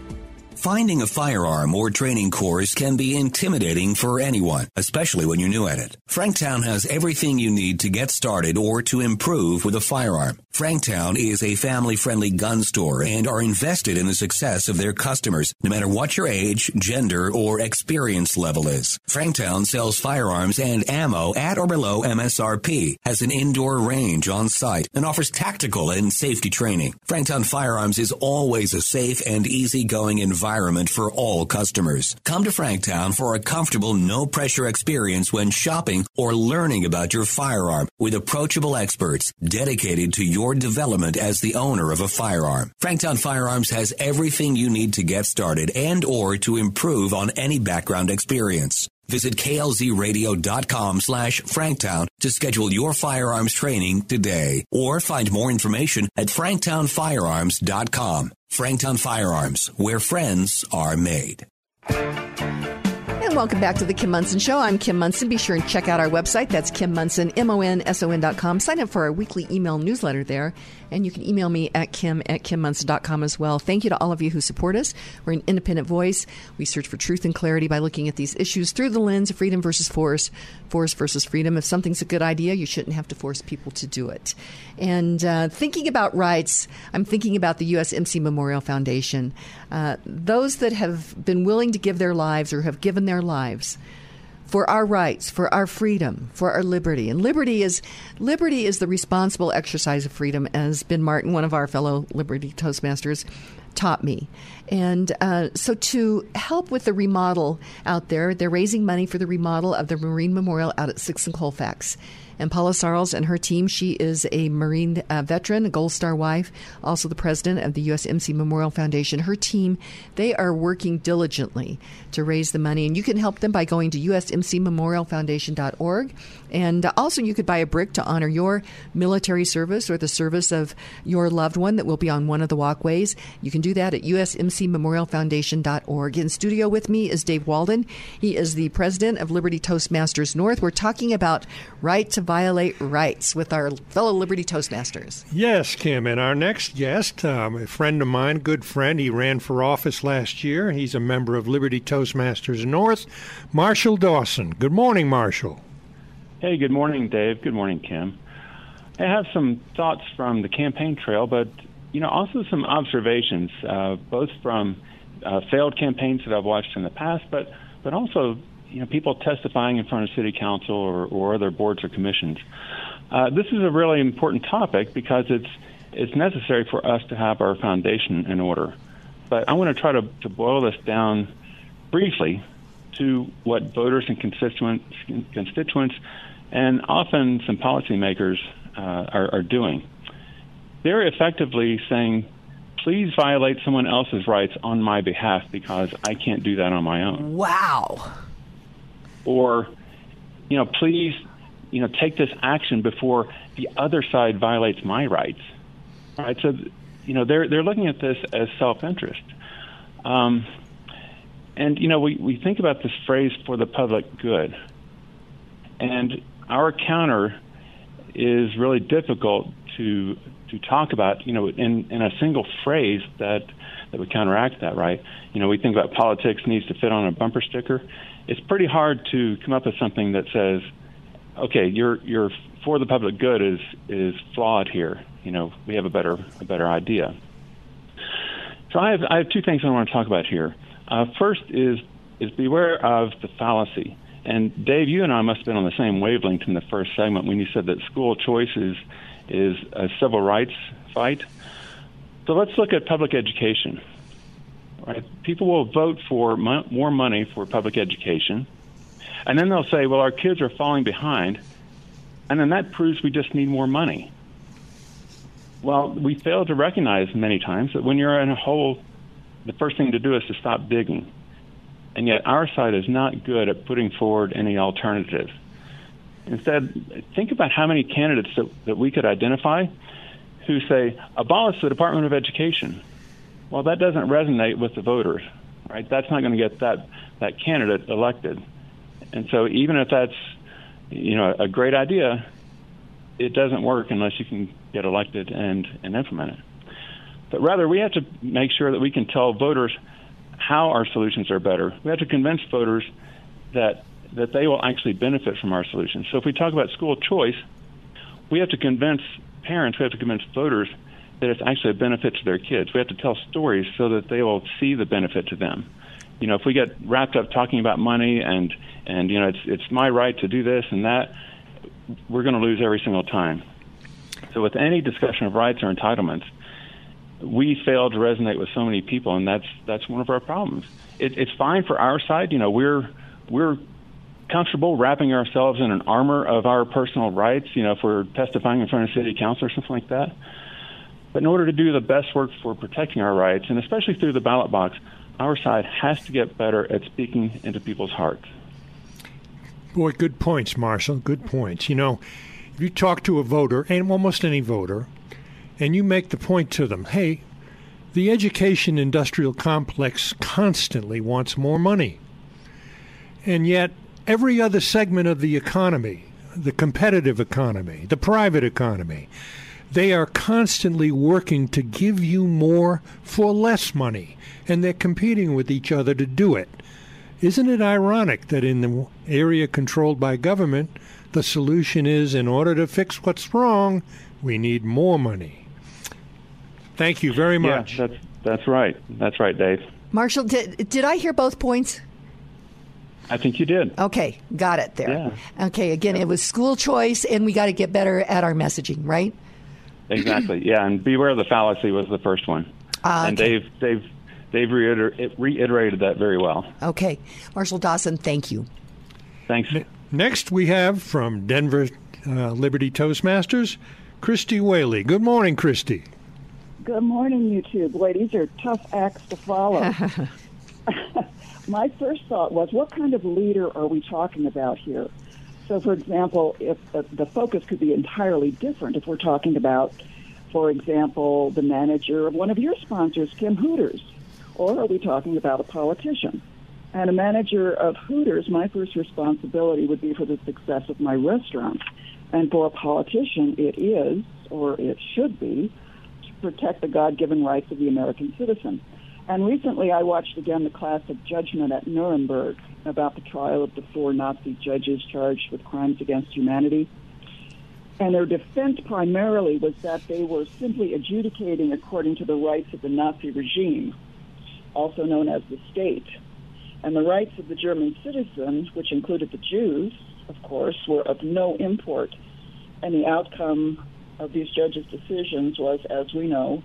Finding a firearm or training course can be intimidating for anyone, especially when you're new at it. Franktown has everything you need to get started or to improve with a firearm. Franktown is a family friendly gun store and are invested in the success of their customers, no matter what your age, gender, or experience level is. Franktown sells firearms and ammo at or below MSRP, has an indoor range on site, and offers tactical and safety training. Franktown Firearms is always a safe and easygoing environment environment for all customers. Come to Franktown for a comfortable, no pressure experience when shopping or learning about your firearm with approachable experts dedicated to your development as the owner of a firearm. Franktown Firearms has everything you need to get started and or to improve on any background experience. Visit klzradio.com slash franktown to schedule your firearms training today or find more information at franktownfirearms.com. Franktown Firearms, where friends are made. And welcome back to the Kim Monson Show. I'm Kim Monson. Be sure and check out our website. That's Kim Monson, M-O-N-S-O-N dot com. Sign up for our weekly email newsletter there. And you can email me at kim at kimmonson.com as well. Thank you to all of you who support us. We're an independent voice. We search for truth and clarity by looking at these issues through the lens of freedom versus force, force versus freedom. If something's a good idea, you shouldn't have to force people to do it. And uh, thinking about rights, I'm thinking about the USMC Memorial Foundation. Uh, those that have been willing to give their lives or have given their lives for our rights, for our freedom, for our liberty. And liberty is liberty is the responsible exercise of freedom, as Ben Martin, one of our fellow Liberty Toastmasters, taught me. And uh, so, to help with the remodel out there, they're raising money for the remodel of the Marine Memorial out at Sixth and Colfax. And Paula Sarles and her team, she is a Marine uh, veteran, a Gold Star wife, also the president of the USMC Memorial Foundation. Her team, they are working diligently to raise the money. And you can help them by going to usmcmemorialfoundation.org. And also, you could buy a brick to honor your military service or the service of your loved one that will be on one of the walkways. You can do that at usmcmemorialfoundation.org. In studio with me is Dave Walden. He is the president of Liberty Toastmasters North. We're talking about right to violate rights with our fellow Liberty Toastmasters. Yes, Kim. And our next guest, um, a friend of mine, good friend, he ran for office last year. He's a member of Liberty Toastmasters North, Marshall Dawson. Good morning, Marshall. Hey, good morning, Dave. Good morning, Kim. I have some thoughts from the campaign trail, but you know, also some observations, uh, both from uh, failed campaigns that I've watched in the past, but but also you know people testifying in front of city council or, or other boards or commissions. Uh, this is a really important topic because it's it's necessary for us to have our foundation in order. But I want to try to, to boil this down briefly to what voters and constituents constituents and often some policymakers uh, are, are doing. They're effectively saying, please violate someone else's rights on my behalf because I can't do that on my own. Wow. Or, you know, please, you know, take this action before the other side violates my rights. All right. So, you know, they're they're looking at this as self-interest. Um, and you know, we we think about this phrase "for the public good," and our counter is really difficult to to talk about, you know, in, in a single phrase that that would counteract that, right? You know, we think about politics needs to fit on a bumper sticker. It's pretty hard to come up with something that says, okay, you're you're for the public good is is flawed here. You know, we have a better a better idea. So I have I have two things I want to talk about here. Uh, first is is beware of the fallacy. And Dave, you and I must have been on the same wavelength in the first segment when you said that school choice is is a civil rights fight. So let's look at public education. Right? People will vote for mo- more money for public education, and then they'll say, "Well, our kids are falling behind," and then that proves we just need more money. Well, we fail to recognize many times that when you're in a hole, the first thing to do is to stop digging. And yet, our side is not good at putting forward any alternative. Instead, think about how many candidates that, that we could identify who say, abolish the Department of Education. Well, that doesn't resonate with the voters, right? That's not going to get that, that candidate elected. And so, even if that's you know a great idea, it doesn't work unless you can get elected and, and implement it. But rather, we have to make sure that we can tell voters how our solutions are better. We have to convince voters that that they will actually benefit from our solution. So if we talk about school choice, we have to convince parents, we have to convince voters that it's actually a benefit to their kids. We have to tell stories so that they will see the benefit to them. You know, if we get wrapped up talking about money and and you know it's it's my right to do this and that, we're going to lose every single time. So with any discussion of rights or entitlements, we fail to resonate with so many people, and that's that's one of our problems. It, it's fine for our side. You know, we're we're comfortable wrapping ourselves in an armor of our personal rights. You know, if we're testifying in front of city council or something like that. But in order to do the best work for protecting our rights, and especially through the ballot box, our side has to get better at speaking into people's hearts. Boy, good points, Marshall. Good points. You know, if you talk to a voter, and almost any voter, and you make the point to them, hey, the education industrial complex constantly wants more money. And yet, every other segment of the economy, the competitive economy, the private economy, they are constantly working to give you more for less money, and they're competing with each other to do it. Isn't it ironic that in the area controlled by government, the solution is in order to fix what's wrong, we need more money? Thank you very much. Yeah, that's, that's right. That's right, Dave. Marshall, did, did I hear both points? I think you did. Okay, got it there. Yeah. Okay, again, it was school choice, and we got to get better at our messaging, right? Exactly. yeah, and beware of the fallacy was the first one. Ah, and okay. they've they've they've reiter- reiterated that very well. Okay. Marshall Dawson, thank you. Thanks. Next, we have from Denver uh, Liberty Toastmasters, Christy Whaley. Good morning, Christy. Good morning, you two. Boy, these are tough acts to follow. My first thought was, what kind of leader are we talking about here? So, for example, if uh, the focus could be entirely different, if we're talking about, for example, the manager of one of your sponsors, Kim Hooters, or are we talking about a politician? And a manager of Hooters, my first responsibility would be for the success of my restaurant. And for a politician, it is, or it should be, to protect the God given rights of the American citizen. And recently I watched again the classic judgment at Nuremberg about the trial of the four Nazi judges charged with crimes against humanity. And their defense primarily was that they were simply adjudicating according to the rights of the Nazi regime, also known as the state. And the rights of the German citizens, which included the Jews, of course, were of no import. And the outcome of these judges' decisions was, as we know,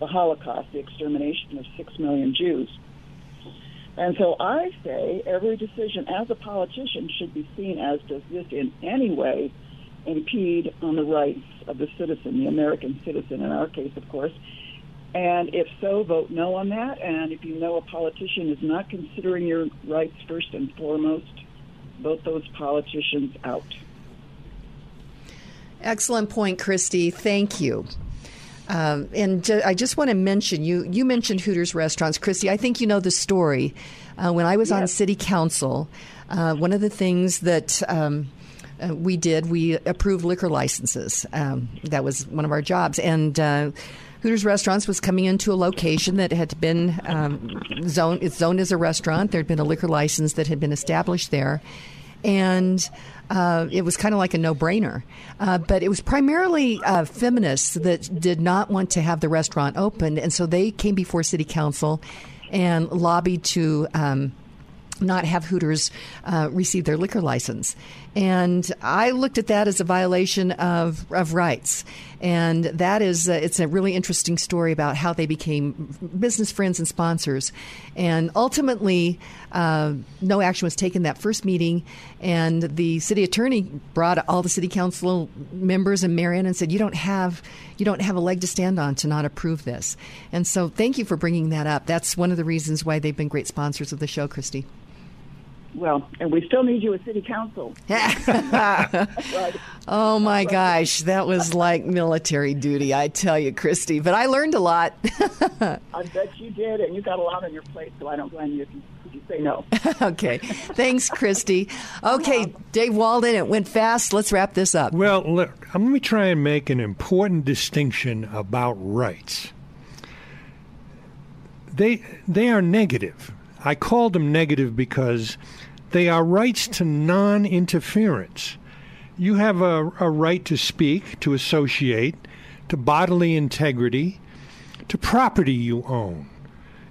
the Holocaust, the extermination of six million Jews. And so I say every decision as a politician should be seen as does this in any way impede on the rights of the citizen, the American citizen in our case, of course. And if so, vote no on that. And if you know a politician is not considering your rights first and foremost, vote those politicians out. Excellent point, Christy. Thank you. Um, and ju- I just want to mention you. You mentioned Hooters restaurants, Christy. I think you know the story. Uh, when I was on City Council, uh, one of the things that um, uh, we did, we approved liquor licenses. Um, that was one of our jobs, and. Uh, Hooters Restaurants was coming into a location that had been um, zoned. It's zoned as a restaurant. There had been a liquor license that had been established there, and uh, it was kind of like a no-brainer. Uh, but it was primarily uh, feminists that did not want to have the restaurant open, and so they came before City Council and lobbied to. Um, not have Hooters uh, receive their liquor license. And I looked at that as a violation of, of rights. And that is, uh, it's a really interesting story about how they became business friends and sponsors. And ultimately, uh, no action was taken that first meeting. And the city attorney brought all the city council members and Marion and said, "You don't have, you don't have a leg to stand on to not approve this." And so, thank you for bringing that up. That's one of the reasons why they've been great sponsors of the show, Christy. Well, and we still need you as city council. right. Oh my gosh, that was like military duty, I tell you, Christy. But I learned a lot. I bet you did, and you got a lot on your plate, so I don't blame you if you, if you say no. okay. Thanks, Christy. Okay, Dave Walden, it went fast. Let's wrap this up. Well, look, let me try and make an important distinction about rights. They they are negative. I called them negative because they are rights to non-interference. You have a, a right to speak, to associate, to bodily integrity, to property you own.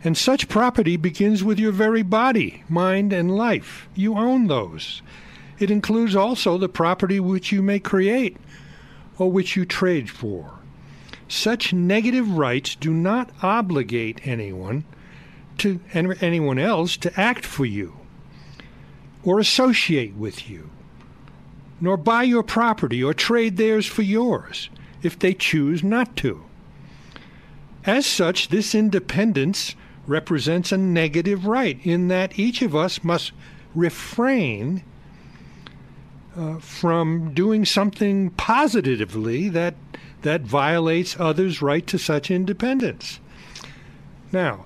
And such property begins with your very body, mind, and life. You own those. It includes also the property which you may create or which you trade for. Such negative rights do not obligate anyone to anyone else to act for you or associate with you, nor buy your property or trade theirs for yours if they choose not to. As such, this independence represents a negative right in that each of us must refrain uh, from doing something positively that that violates others' right to such independence. Now,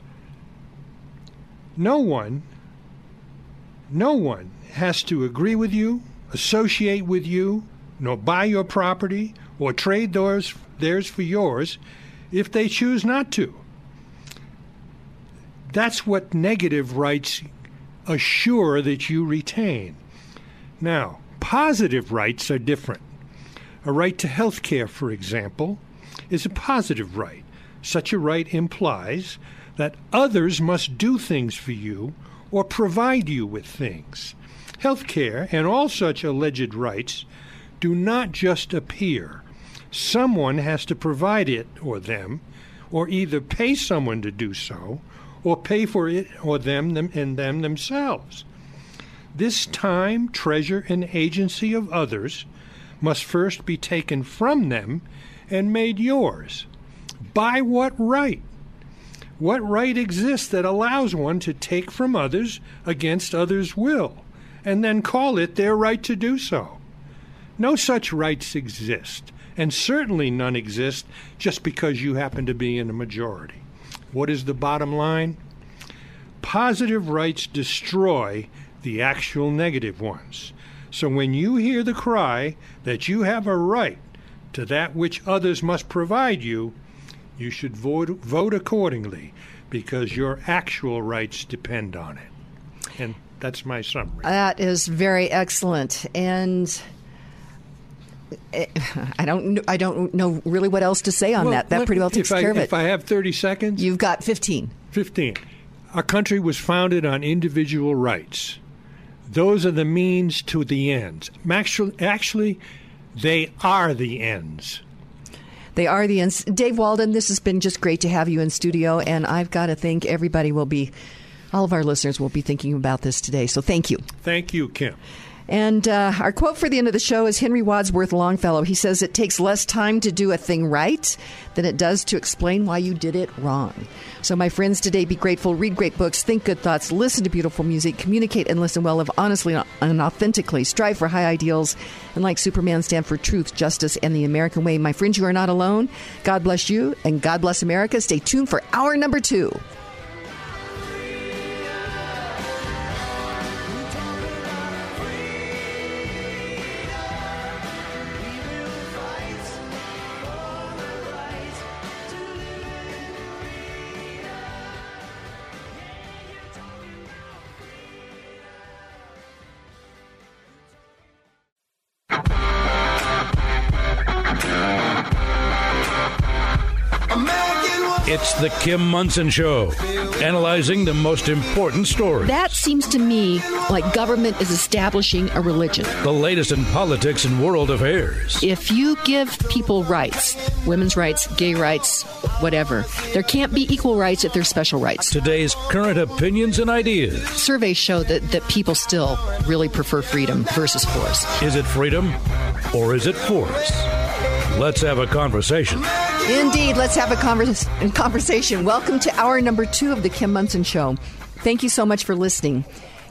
no one no one has to agree with you, associate with you, nor buy your property or trade theirs, theirs for yours if they choose not to. That's what negative rights assure that you retain. Now, positive rights are different. A right to health care, for example, is a positive right. Such a right implies that others must do things for you or provide you with things. Health care and all such alleged rights do not just appear. Someone has to provide it or them or either pay someone to do so or pay for it or them, them and them themselves. This time, treasure, and agency of others must first be taken from them and made yours. By what right? What right exists that allows one to take from others against others' will, and then call it their right to do so? No such rights exist, and certainly none exist just because you happen to be in a majority. What is the bottom line? Positive rights destroy the actual negative ones. So when you hear the cry that you have a right to that which others must provide you, you should vote, vote accordingly because your actual rights depend on it. And that's my summary. That is very excellent. And eh, I don't, I don't know really what else to say on Well, that. That let- pretty well takes I- care of it. If I have 30 seconds? You've got 15. 15. Our country was founded on individual rights. Those are the means to the ends. Actually, actually they are the ends. They are the ends. Dave Walden, this has been just great to have you in studio, and I've got to think everybody will be, all of our listeners will be thinking about this today. So thank you. Thank you, Kim. And uh, our quote for the end of the show is Henry Wadsworth Longfellow. He says, It takes less time to do a thing right than it does to explain why you did it wrong. So, my friends, today be grateful, read great books, think good thoughts, listen to beautiful music, communicate and listen well, live honestly and authentically, strive for high ideals, and like Superman, stand for truth, justice, and the American way. My friends, you are not alone. God bless you, and God bless America. Stay tuned for hour number two. The Kim Monson Show, analyzing the most important stories. That seems to me like government is establishing a religion. The latest in politics and world affairs. If you give people rights, women's rights, gay rights, whatever, there can't be equal rights if there's special rights. Today's current opinions and ideas. Surveys show that, that people still really prefer freedom versus force. Is it freedom or is it force? Let's have a conversation. Indeed, let's have a convers- conversation. Welcome to hour number two of the Kim Monson Show. Thank you so much for listening.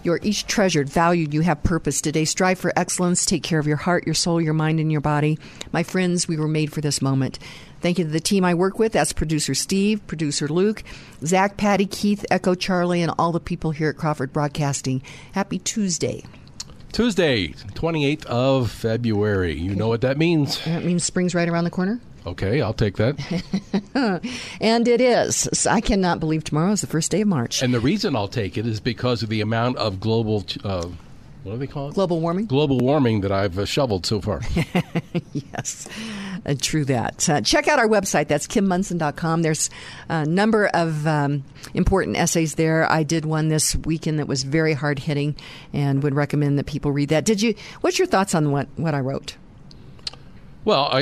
You're each treasured, valued, you have purpose. Today, strive for excellence. Take care of your heart, your soul, your mind, and your body. My friends, we were made for this moment. Thank you to the team I work with. That's producer Steve, producer Luke, Zach, Patty, Keith, Echo, Charlie, and all the people here at Crawford Broadcasting. Happy Tuesday. Tuesday, 28th of February. You know what that means. That means spring's right around the corner. Okay, I'll take that. and it is. I cannot believe tomorrow is the first day of March. And the reason I'll take it is because of the amount of global, uh, what do they call it? Global warming? Global warming that I've uh, shoveled so far. yes, uh, true that. Uh, check out our website. That's kimmonson.com. There's a number of um, important essays there. I did one this weekend that was very hard hitting and would recommend that people read that. Did you? What's your thoughts on what, what I wrote? Well, I,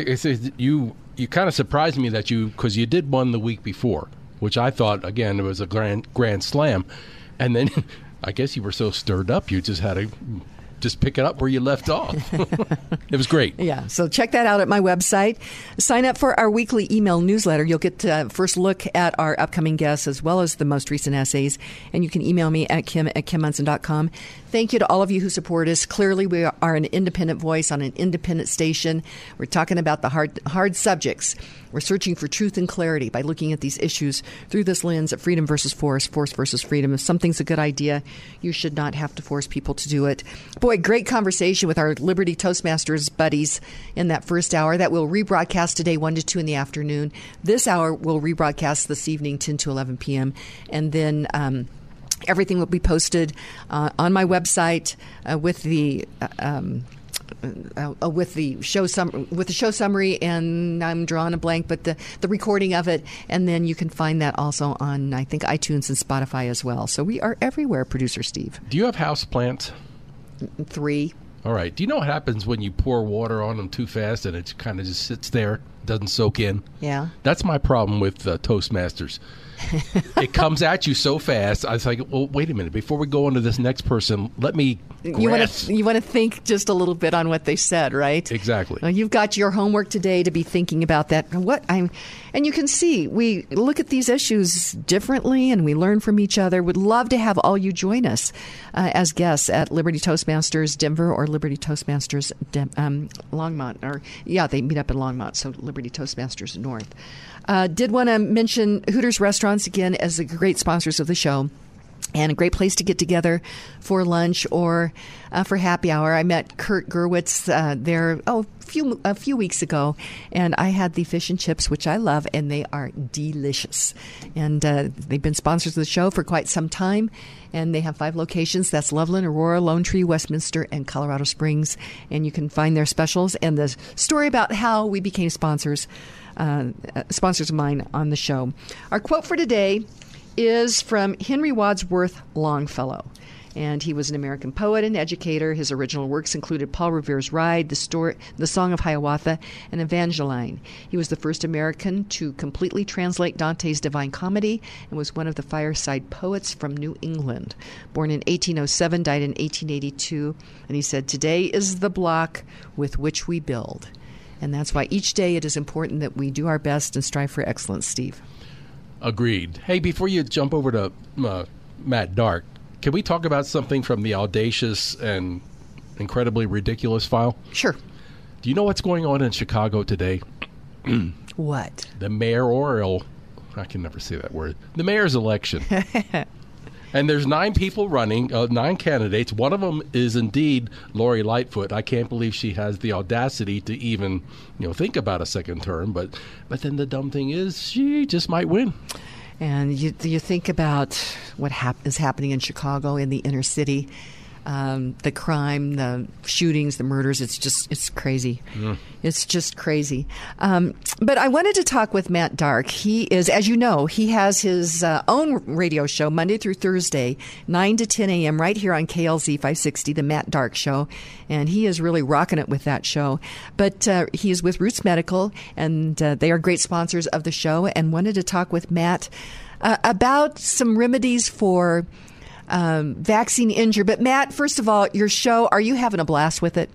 you you kind of surprised me that you because you did one the week before, which I thought again it was a grand grand slam, and then I guess you were so stirred up you just had to just pick it up where you left off. it was great. Yeah, so check that out at my website. Sign up for our weekly email newsletter. You'll get a first look at our upcoming guests as well as the most recent essays. And you can email me at kim at kimmonson.com. Thank you to all of you who support us. Clearly, we are an independent voice on an independent station. We're talking about the hard, hard subjects. We're searching for truth and clarity by looking at these issues through this lens of freedom versus force, force versus freedom. If something's a good idea, you should not have to force people to do it. Boy, great conversation with our Liberty Toastmasters buddies in that first hour. That will rebroadcast today, 1 to 2 in the afternoon. This hour will rebroadcast this evening, 10 to 11 p.m. And then. Um, Everything will be posted uh, on my website uh, with the uh, um, uh, with the show sum- with the show summary, and I'm drawing a blank, but the the recording of it, and then you can find that also on I think iTunes and Spotify as well. So we are everywhere, producer Steve. Do you have house plants? Three. All right. Do you know what happens when you pour water on them too fast and it kind of just sits there, doesn't soak in? Yeah. That's my problem with uh, Toastmasters. it comes at you so fast. I was like, well, wait a minute. Before we go on to this next person, let me. You want to you want to think just a little bit on what they said, right? Exactly. Well, you've got your homework today to be thinking about that. What I'm, and you can see we look at these issues differently, and we learn from each other. Would love to have all you join us uh, as guests at Liberty Toastmasters Denver or Liberty Toastmasters um, Longmont, or yeah, they meet up in Longmont, so Liberty Toastmasters North. Uh, did want to mention Hooters Restaurants again as the great sponsors of the show and a great place to get together for lunch or uh, for happy hour. I met Kurt Gerwitz uh, there oh a few a few weeks ago, and I had the fish and chips, which I love, and they are delicious. And uh, they've been sponsors of the show for quite some time. And they have five locations. That's Loveland, Aurora, Lone Tree, Westminster, and Colorado Springs. And you can find their specials and the story about how we became sponsors, uh, sponsors of mine on the show. Our quote for today is from Henry Wadsworth Longfellow. And he was an American poet and educator. His original works included Paul Revere's Ride, The, Story, the Song of Hiawatha, and Evangeline. He was the first American to completely translate Dante's Divine Comedy and was one of the fireside poets from New England. Born in 1807, died in 1882. And he said, Today is the block with which we build. And that's why each day it is important that we do our best and strive for excellence, Steve. Agreed. Hey, before you jump over to uh, Matt Dark, can we talk about something from the audacious and incredibly ridiculous file? Sure. Do you know what's going on in Chicago today? what? The mayoral. I can never say that word. The mayor's election. and there's nine people running, uh, nine candidates. One of them is indeed Lori Lightfoot. I can't believe she has the audacity to even, you know, think about a second term. But, but then the dumb thing is, she just might win. And you you think about what hap- is happening in Chicago in the inner city, um, the crime, the shootings, the murders. It's just it's crazy. Mm. It's just crazy. Um, but I wanted to talk with Matt Dark. He is, as you know, he has his uh, own radio show Monday through Thursday, 9 to 10 a.m., right here on KLZ 560, The Matt Dark Show. And he is really rocking it with that show. But uh, he is with Roots Medical, and uh, they are great sponsors of the show, and wanted to talk with Matt uh, about some remedies for. Um, vaccine injury. But Matt, first of all, your show, are you having a blast with it?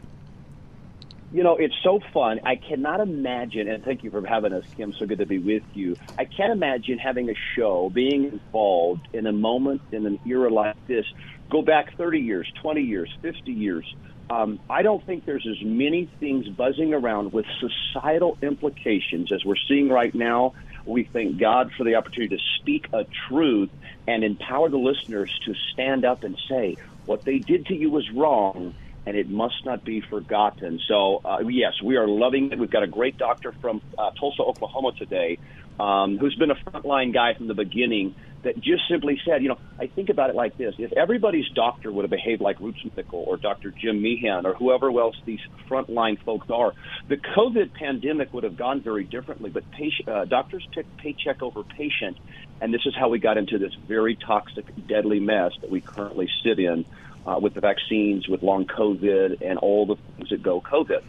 You know, it's so fun. I cannot imagine, and thank you for having us, Kim. So good to be with you. I can't imagine having a show, being involved in a moment, in an era like this. Go back 30 years, 20 years, 50 years. Um, I don't think there's as many things buzzing around with societal implications as we're seeing right now. We thank God for the opportunity to speak a truth and empower the listeners to stand up and say, what they did to you was wrong and it must not be forgotten. So, uh, yes, we are loving it. We've got a great doctor from uh, Tulsa, Oklahoma today, um, who's been a frontline guy from the beginning that just simply said, you know, I think about it like this. If everybody's doctor would have behaved like Roots Medical or Dr. Jim Meehan or whoever else these frontline folks are, the COVID pandemic would have gone very differently. But patient, uh, doctors pick paycheck over patient, and this is how we got into this very toxic, deadly mess that we currently sit in uh, with the vaccines, with long COVID, and all the things that go COVID.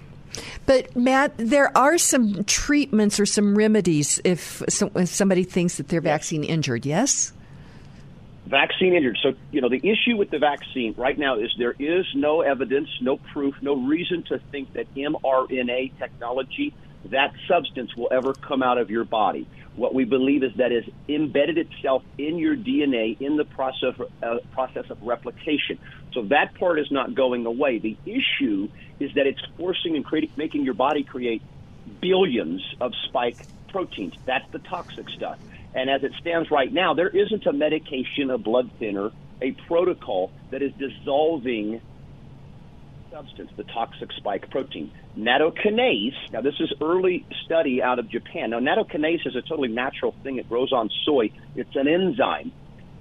But Matt, there are some treatments or some remedies if, some, if somebody thinks that they're vaccine injured. Yes. Vaccine injured. So you know the issue with the vaccine right now is there is no evidence, no proof, no reason to think that mRNA technology, that substance, will ever come out of your body. What we believe is that embedded itself in your DNA in the process uh, process of replication. So that part is not going away. The issue is that it's forcing and creating, making your body create billions of spike proteins. That's the toxic stuff. And as it stands right now, there isn't a medication, a blood thinner, a protocol that is dissolving substance, the toxic spike protein. Nattokinase, now this is early study out of Japan. Now, nattokinase is a totally natural thing. It grows on soy. It's an enzyme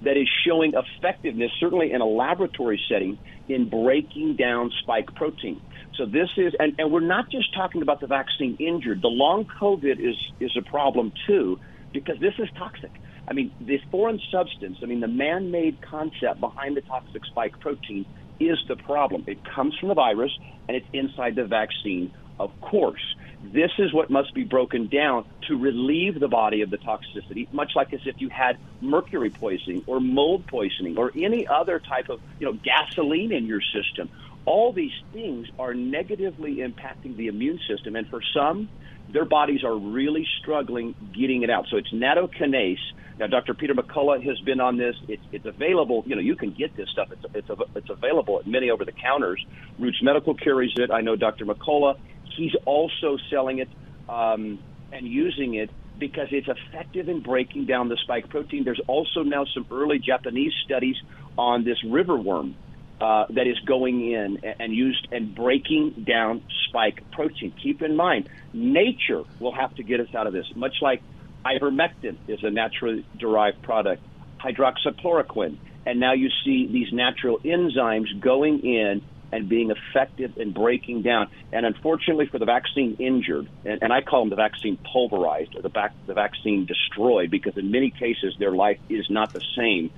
that is showing effectiveness, certainly in a laboratory setting, in breaking down spike protein. So this is, and, and we're not just talking about the vaccine injured. The long COVID is is a problem too, because this is toxic. I mean, this foreign substance. I mean, the man-made concept behind the toxic spike protein is the problem. It comes from the virus, and it's inside the vaccine, of course. This is what must be broken down to relieve the body of the toxicity, much like as if you had mercury poisoning or mold poisoning or any other type of, you know, gasoline in your system. All these things are negatively impacting the immune system, and for some, their bodies are really struggling getting it out. So it's nattokinase. Now, Dr. Peter McCullough has been on this. It's, it's available. You know, you can get this stuff. It's, it's, it's available at many over the counters. Roots Medical carries it. I know Dr. McCullough. He's also selling it um, and using it because it's effective in breaking down the spike protein. There's also now some early Japanese studies on this river worm uh, that is going in and used and breaking down spike protein. Keep in mind, nature will have to get us out of this, much like ivermectin is a naturally derived product, hydroxychloroquine, and now you see these natural enzymes going in and being effective in breaking down. And unfortunately for the vaccine injured, and, and I call them the vaccine pulverized or the, back, the vaccine destroyed, because in many cases their life is not the same.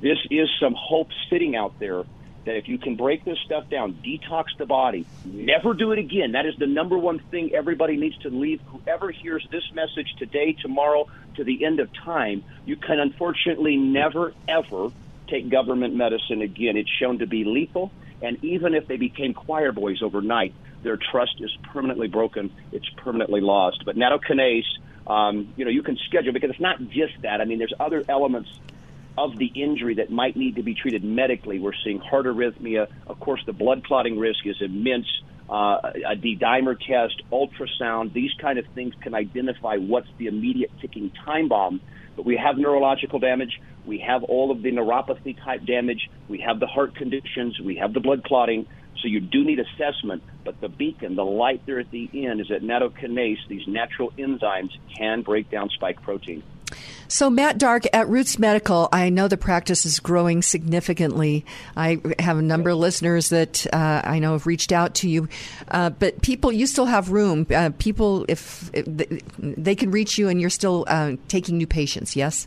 This is some hope sitting out there that if you can break this stuff down, detox the body, never do it again. That is the number one thing everybody needs to leave. Whoever hears this message today, tomorrow, to the end of time, you can unfortunately never, ever take government medicine again. It's shown to be lethal. And even if they became choir boys overnight, their trust is permanently broken. It's permanently lost. But nattokinase, um, you know, you can schedule because it's not just that. I mean, there's other elements of the injury that might need to be treated medically. We're seeing heart arrhythmia. Of course, the blood clotting risk is immense. Uh, a D-dimer test, ultrasound, these kind of things can identify what's the immediate ticking time bomb. But we have neurological damage. We have all of the neuropathy type damage. We have the heart conditions. We have the blood clotting. So you do need assessment, but the beacon, the light there at the end, is that nattokinase, these natural enzymes, can break down spike protein. So, Matt Dark at Roots Medical, I know the practice is growing significantly. I have a number of listeners that uh, I know have reached out to you, uh, but people, you still have room. Uh, people, if, if, they can reach you, and you're still uh, taking new patients, yes?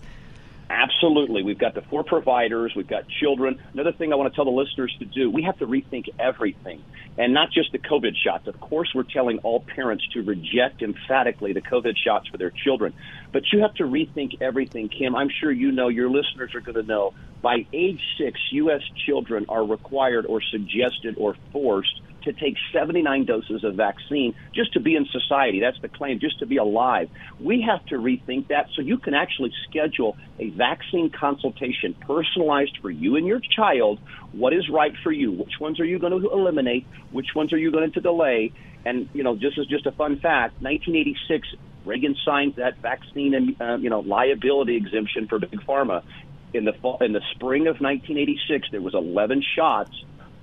Absolutely. We've got the four providers, we've got children. Another thing I want to tell the listeners to do we have to rethink everything, and not just the COVID shots. Of course, we're telling all parents to reject emphatically the COVID shots for their children, but you have to rethink everything, Kim. I'm sure you know, your listeners are going to know. By age six, U.S. children are required or suggested or forced to take 79 doses of vaccine just to be in society. That's the claim, just to be alive. We have to rethink that so you can actually schedule a vaccine consultation personalized for you and your child. What is right for you? Which ones are you going to eliminate? Which ones are you going to delay? And, you know, this is just a fun fact, 1986, Reagan signed that vaccine and, uh, you know, liability exemption for big pharma. In the fall, in the spring of 1986, there was 11 shots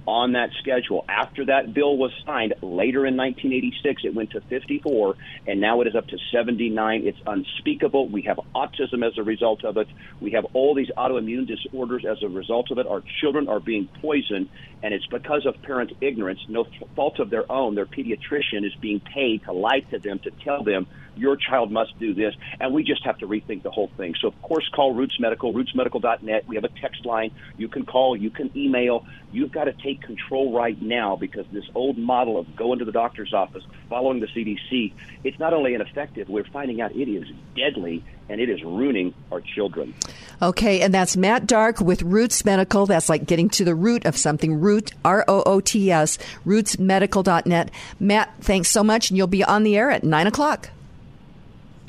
on that schedule. After that bill was signed later in 1986, it went to 54, and now it is up to 79. It's unspeakable. We have autism as a result of it. We have all these autoimmune disorders as a result of it. Our children are being poisoned, and it's because of parent ignorance, no fault of their own. Their pediatrician is being paid to lie to them, to tell them your child must do this, and we just have to rethink the whole thing. So, of course, call Roots Medical, rootsmedical.net. We have a text line. You can call, you can email. You've got to take control right now because this old model of going to the doctor's office, following the CDC, it's not only ineffective, we're finding out it is deadly and it is ruining our children. Okay, and that's Matt Dark with Roots Medical. That's like getting to the root of something. Root, R O O T S, rootsmedical.net. Matt, thanks so much, and you'll be on the air at 9 o'clock.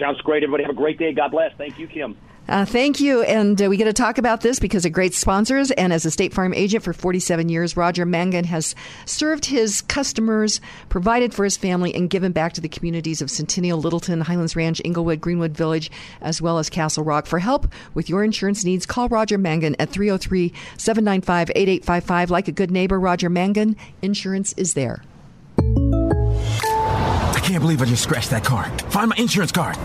Sounds great. Everybody have a great day. God bless. Thank you, Kim. Uh, thank you. And uh, we get to talk about this because of great sponsors. And as a State Farm agent for 47 years, Roger Mangan has served his customers, provided for his family, and given back to the communities of Centennial, Littleton, Highlands Ranch, Englewood, Greenwood Village, as well as Castle Rock. For help with your insurance needs, call Roger Mangan at 303 795 8855. Like a good neighbor, Roger Mangan, insurance is there. I can't believe I just scratched that car. Find my insurance card.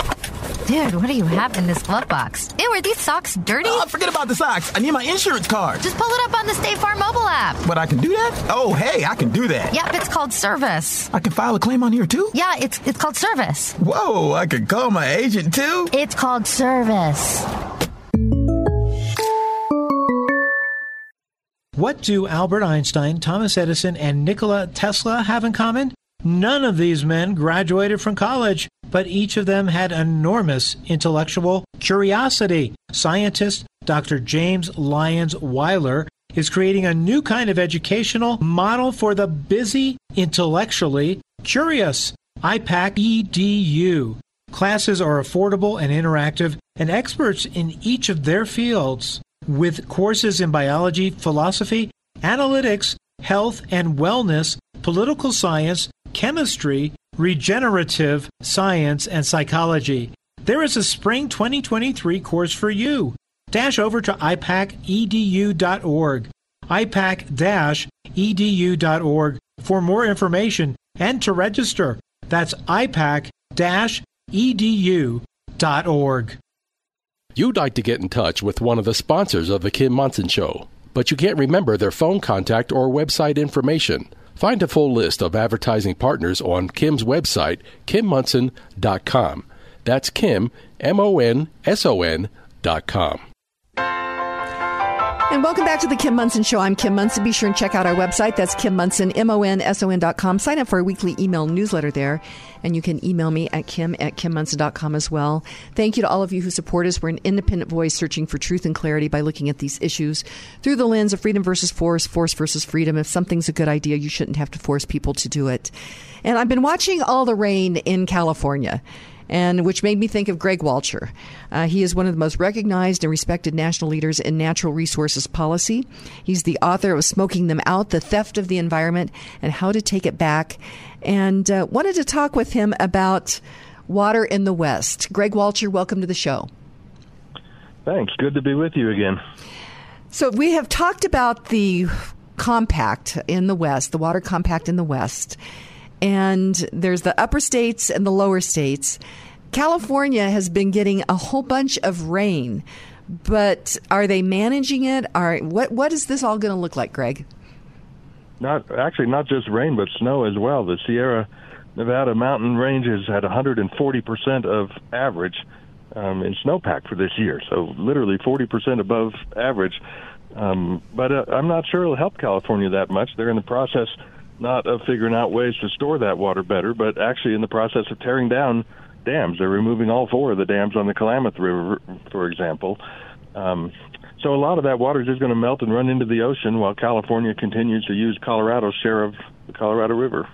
Dude, what do you have in this glove box? Ew, are these socks dirty? Oh, forget about the socks. I need my insurance card. Just pull it up on the State Farm mobile app. But I can do that? Oh, hey, I can do that. Yep, it's called service. I can file a claim on here too? Yeah, it's it's called service. Whoa, I can call my agent too? It's called service. What do Albert Einstein, Thomas Edison, and Nikola Tesla have in common? None of these men graduated from college, but each of them had enormous intellectual curiosity. Scientist Dr. James Lyons Weiler is creating a new kind of educational model for the busy, intellectually curious. IPAK EDU. Classes are affordable and interactive, and experts in each of their fields, with courses in biology, philosophy, analytics, health and wellness, political science, chemistry, regenerative science, and psychology. There is a spring 2023 course for you. Dash over to ipakedu.org, ipak-edu.org for more information and to register. That's ipak-edu.org. You'd like to get in touch with one of the sponsors of The Kim Monson Show, but you can't remember their phone contact or website information. Find a full list of advertising partners on Kim's website, kimmonson.com. That's Kim, M O N S O N dot com. And welcome back to the Kim Monson Show. I'm Kim Monson. Be sure and check out our website. That's Kim Monson, M-O-N-S-O-N dot com. Sign up for our weekly email newsletter there. And you can email me at kim at kimmonson.com as well. Thank you to all of you who support us. We're an independent voice searching for truth and clarity by looking at these issues through the lens of freedom versus force, force versus freedom. If something's a good idea, you shouldn't have to force people to do it. And I've been watching all the rain in California and which made me think of Greg Walcher. Uh, he is one of the most recognized and respected national leaders in natural resources policy. He's the author of Smoking Them Out, The Theft of the Environment, and How to Take It Back. And uh, wanted to talk with him about water in the West. Greg Walcher, welcome to the show. Thanks. Good to be with you again. So, we have talked about the compact in the West, the water compact in the West and there's the upper states and the lower states. California has been getting a whole bunch of rain, but are they managing it? Are what what is this all going to look like, Greg? Not actually not just rain, but snow as well. The Sierra Nevada mountain range is at 140 percent of average um, in snowpack for this year, so literally 40 percent above average. Um, but uh, I'm not sure it'll help California that much. They're in the process not of figuring out ways to store that water better, but actually in the process of tearing down dams. They're removing all four of the dams on the Klamath River, for example. Um, so a lot of that water is just going to melt and run into the ocean while California continues to use Colorado's share of the Colorado River.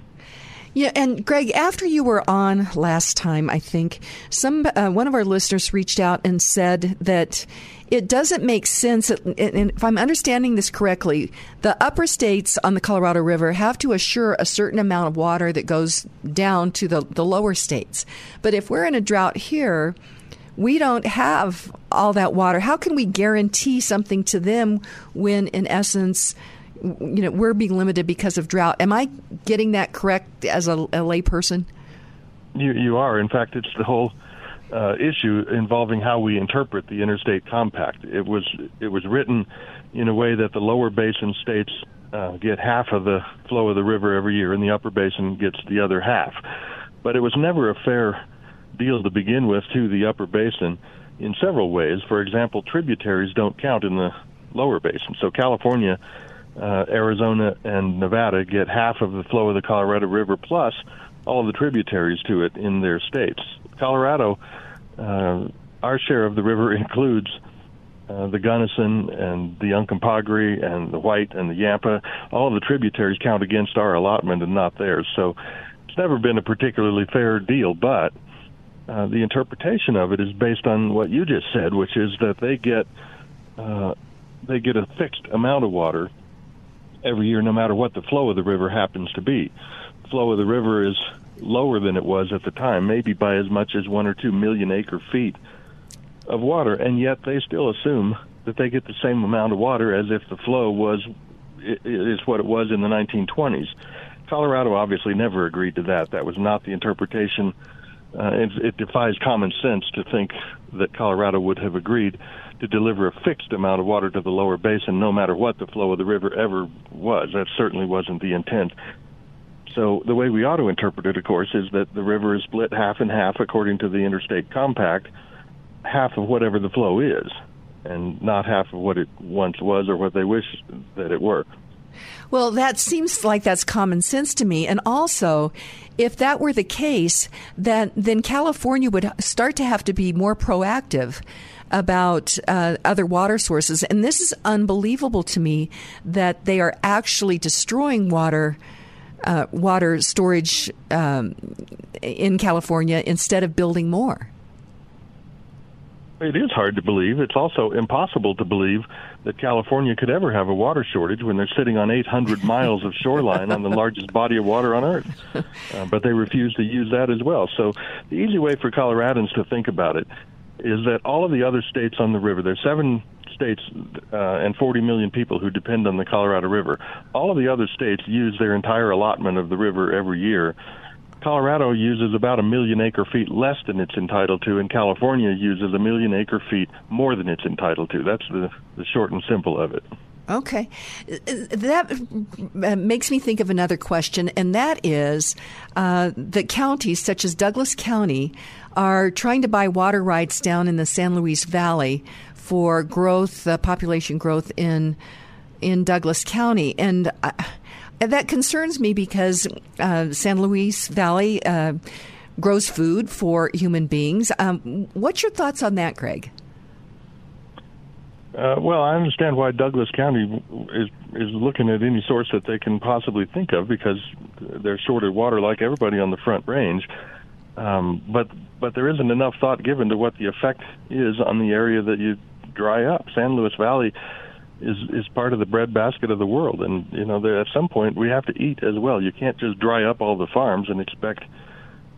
Yeah, and Greg, after you were on last time, I think some uh, one of our listeners reached out and said that it doesn't make sense. And if I'm understanding this correctly, the upper states on the Colorado River have to assure a certain amount of water that goes down to the, the lower states. But if we're in a drought here, we don't have all that water. How can we guarantee something to them when, in essence, you know, we're being limited because of drought? Am I getting that correct as a, a layperson? You, you are. In fact, it's the whole uh, issue involving how we interpret the interstate compact. It was it was written in a way that the lower basin states uh, get half of the flow of the river every year, and the upper basin gets the other half. But it was never a fair deal to begin with to the upper basin in several ways. For example, tributaries don't count in the lower basin. So California, uh, Arizona, and Nevada get half of the flow of the Colorado River plus all of the tributaries to it in their states. Colorado uh, our share of the river includes uh, the Gunnison and the Uncompahgre and the White and the Yampa. All of the tributaries count against our allotment and not theirs. So it's never been a particularly fair deal, but uh, the interpretation of it is based on what you just said, which is that they get uh, they get a fixed amount of water every year, no matter what the flow of the river happens to be. The flow of the river is lower than it was at the time, maybe by as much as one or two million acre feet of water, and yet they still assume that they get the same amount of water as if the flow was is what it was in the 1920s. Colorado obviously never agreed to that. That was not the interpretation. Uh, it, it defies common sense to think that Colorado would have agreed to deliver a fixed amount of water to the lower basin, no matter what the flow of the river ever was. That certainly wasn't the intent. So the way we ought to interpret it, of course, is that the river is split half and half according to the interstate compact, half of whatever the flow is. and not half of what it once was or what they wish that it were. Well, that seems like that's common sense to me. And also, if that were the case, then then California would start to have to be more proactive about uh, other water sources. And this is unbelievable to me that they are actually destroying water. Uh, water storage um, in California instead of building more. It is hard to believe. It's also impossible to believe that California could ever have a water shortage when they're sitting on 800 miles of shoreline on the largest body of water on Earth. Uh, but they refuse to use that as well. So the easy way for Coloradans to think about it is that all of the other states on the river, there's seven states uh, and 40 million people who depend on the Colorado River. All of the other states use their entire allotment of the river every year. Colorado uses about a million acre feet less than it's entitled to, and California uses a million acre feet more than it's entitled to. That's the, the short and simple of it. Okay. That uh, makes me think of another question, and that is uh, that counties such as Douglas County are trying to buy water rights down in the San Luis Valley for growth, uh, population growth in in Douglas County, and. Uh, that concerns me because uh, San Luis Valley uh, grows food for human beings. Um, what's your thoughts on that, Greg? Uh, well, I understand why Douglas County is is looking at any source that they can possibly think of because they're short of water like everybody on the Front Range. Um, but but there isn't enough thought given to what the effect is on the area that you dry up. San Luis Valley is is part of the breadbasket of the world, and you know there, at some point we have to eat as well. You can't just dry up all the farms and expect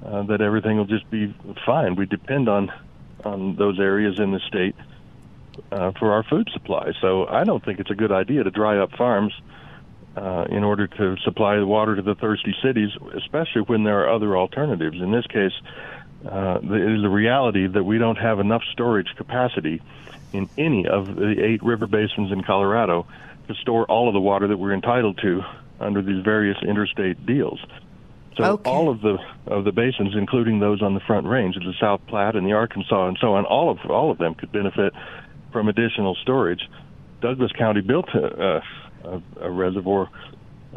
uh, that everything will just be fine. We depend on on those areas in the state uh, for our food supply. So I don't think it's a good idea to dry up farms uh, in order to supply the water to the thirsty cities, especially when there are other alternatives. In this case, uh, it is a reality that we don't have enough storage capacity in any of the eight river basins in Colorado to store all of the water that we're entitled to under these various interstate deals. So okay. all of the of the basins, including those on the Front Range, the South Platte and the Arkansas and so on, all of all of them could benefit from additional storage. Douglas County built a, a, a reservoir.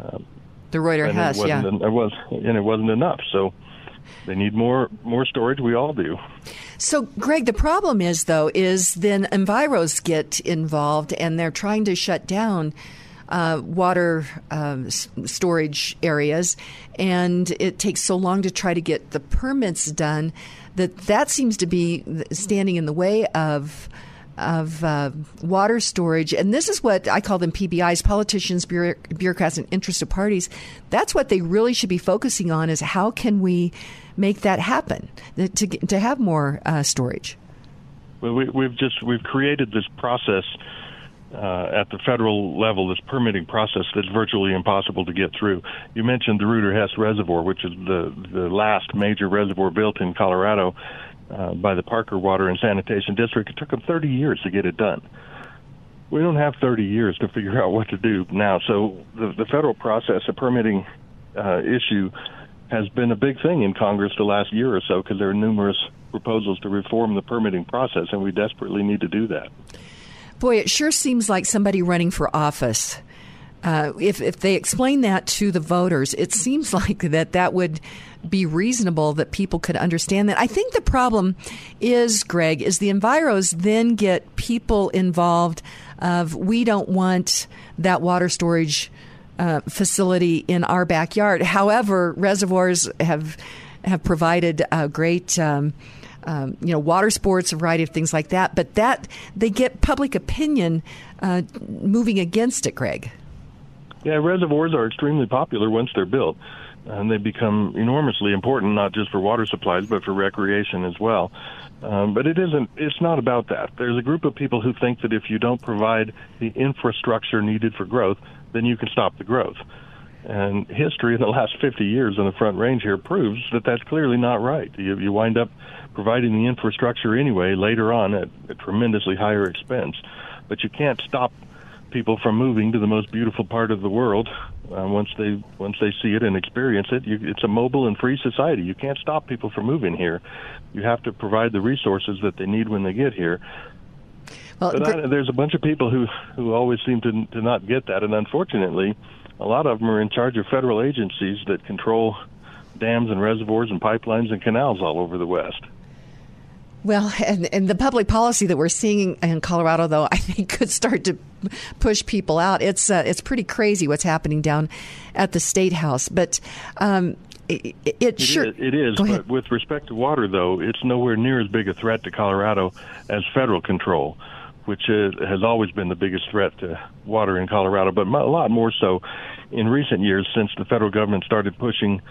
Uh, the Rueter Hess, yeah. It was, and it wasn't enough. So they need more more storage. We all do. So, Greg, the problem is though is then enviros get involved and they're trying to shut down. Uh, water um, storage areas, and it takes so long to try to get the permits done that that seems to be standing in the way of of uh, water storage. And this is what I call them PBIs, politicians, bureaucrats, and interested parties. That's what they really should be focusing on is how can we make that happen to, to have more uh, storage? Well, we, have just we've created this process uh, at the federal level, this permitting process that's virtually impossible to get through. You mentioned the Rueter Hess Reservoir, which is the the last major reservoir built in Colorado uh, by the Parker Water and Sanitation District. It took them 30 years to get it done. We don't have 30 years to figure out what to do now. So the, the federal process, a permitting uh, issue, has been a big thing in Congress the last year or so because there are numerous proposals to reform the permitting process, and we desperately need to do that. Boy, it sure seems like somebody running for office uh, if if they explain that to the voters, it seems like that that would be reasonable that people could understand that. I think the problem is, Greg, is the enviros then get people involved. Of we don't want that water storage uh, facility in our backyard. However, reservoirs have have provided a great. Um, um, you know, water sports, a variety of things like that. But that they get public opinion uh, moving against it, Greg. Yeah, reservoirs are extremely popular once they're built, and they become enormously important not just for water supplies but for recreation as well. Um, but it isn't. It's not about that. There's a group of people who think that if you don't provide the infrastructure needed for growth, then you can stop the growth. And history in the last 50 years on the Front Range here proves that that's clearly not right. You, you wind up providing the infrastructure anyway later on at a tremendously higher expense. But you can't stop people from moving to the most beautiful part of the world uh, once they once they see it and experience it. You, it's a mobile and free society. You can't stop people from moving here. You have to provide the resources that they need when they get here. Well, but I, there's a bunch of people who who always seem to to not get that, and unfortunately, a lot of them are in charge of federal agencies that control dams and reservoirs and pipelines and canals all over the West. Well, and, and the public policy that we're seeing in Colorado, though, I think could start to push people out. It's uh, it's pretty crazy what's happening down at the state house, but. Um, it, it, it, sure. Is, it is, but with respect to water, though, it's nowhere near as big a threat to Colorado as federal control, which is, has always been the biggest threat to water in Colorado, but a lot more so in recent years since the federal government started pushing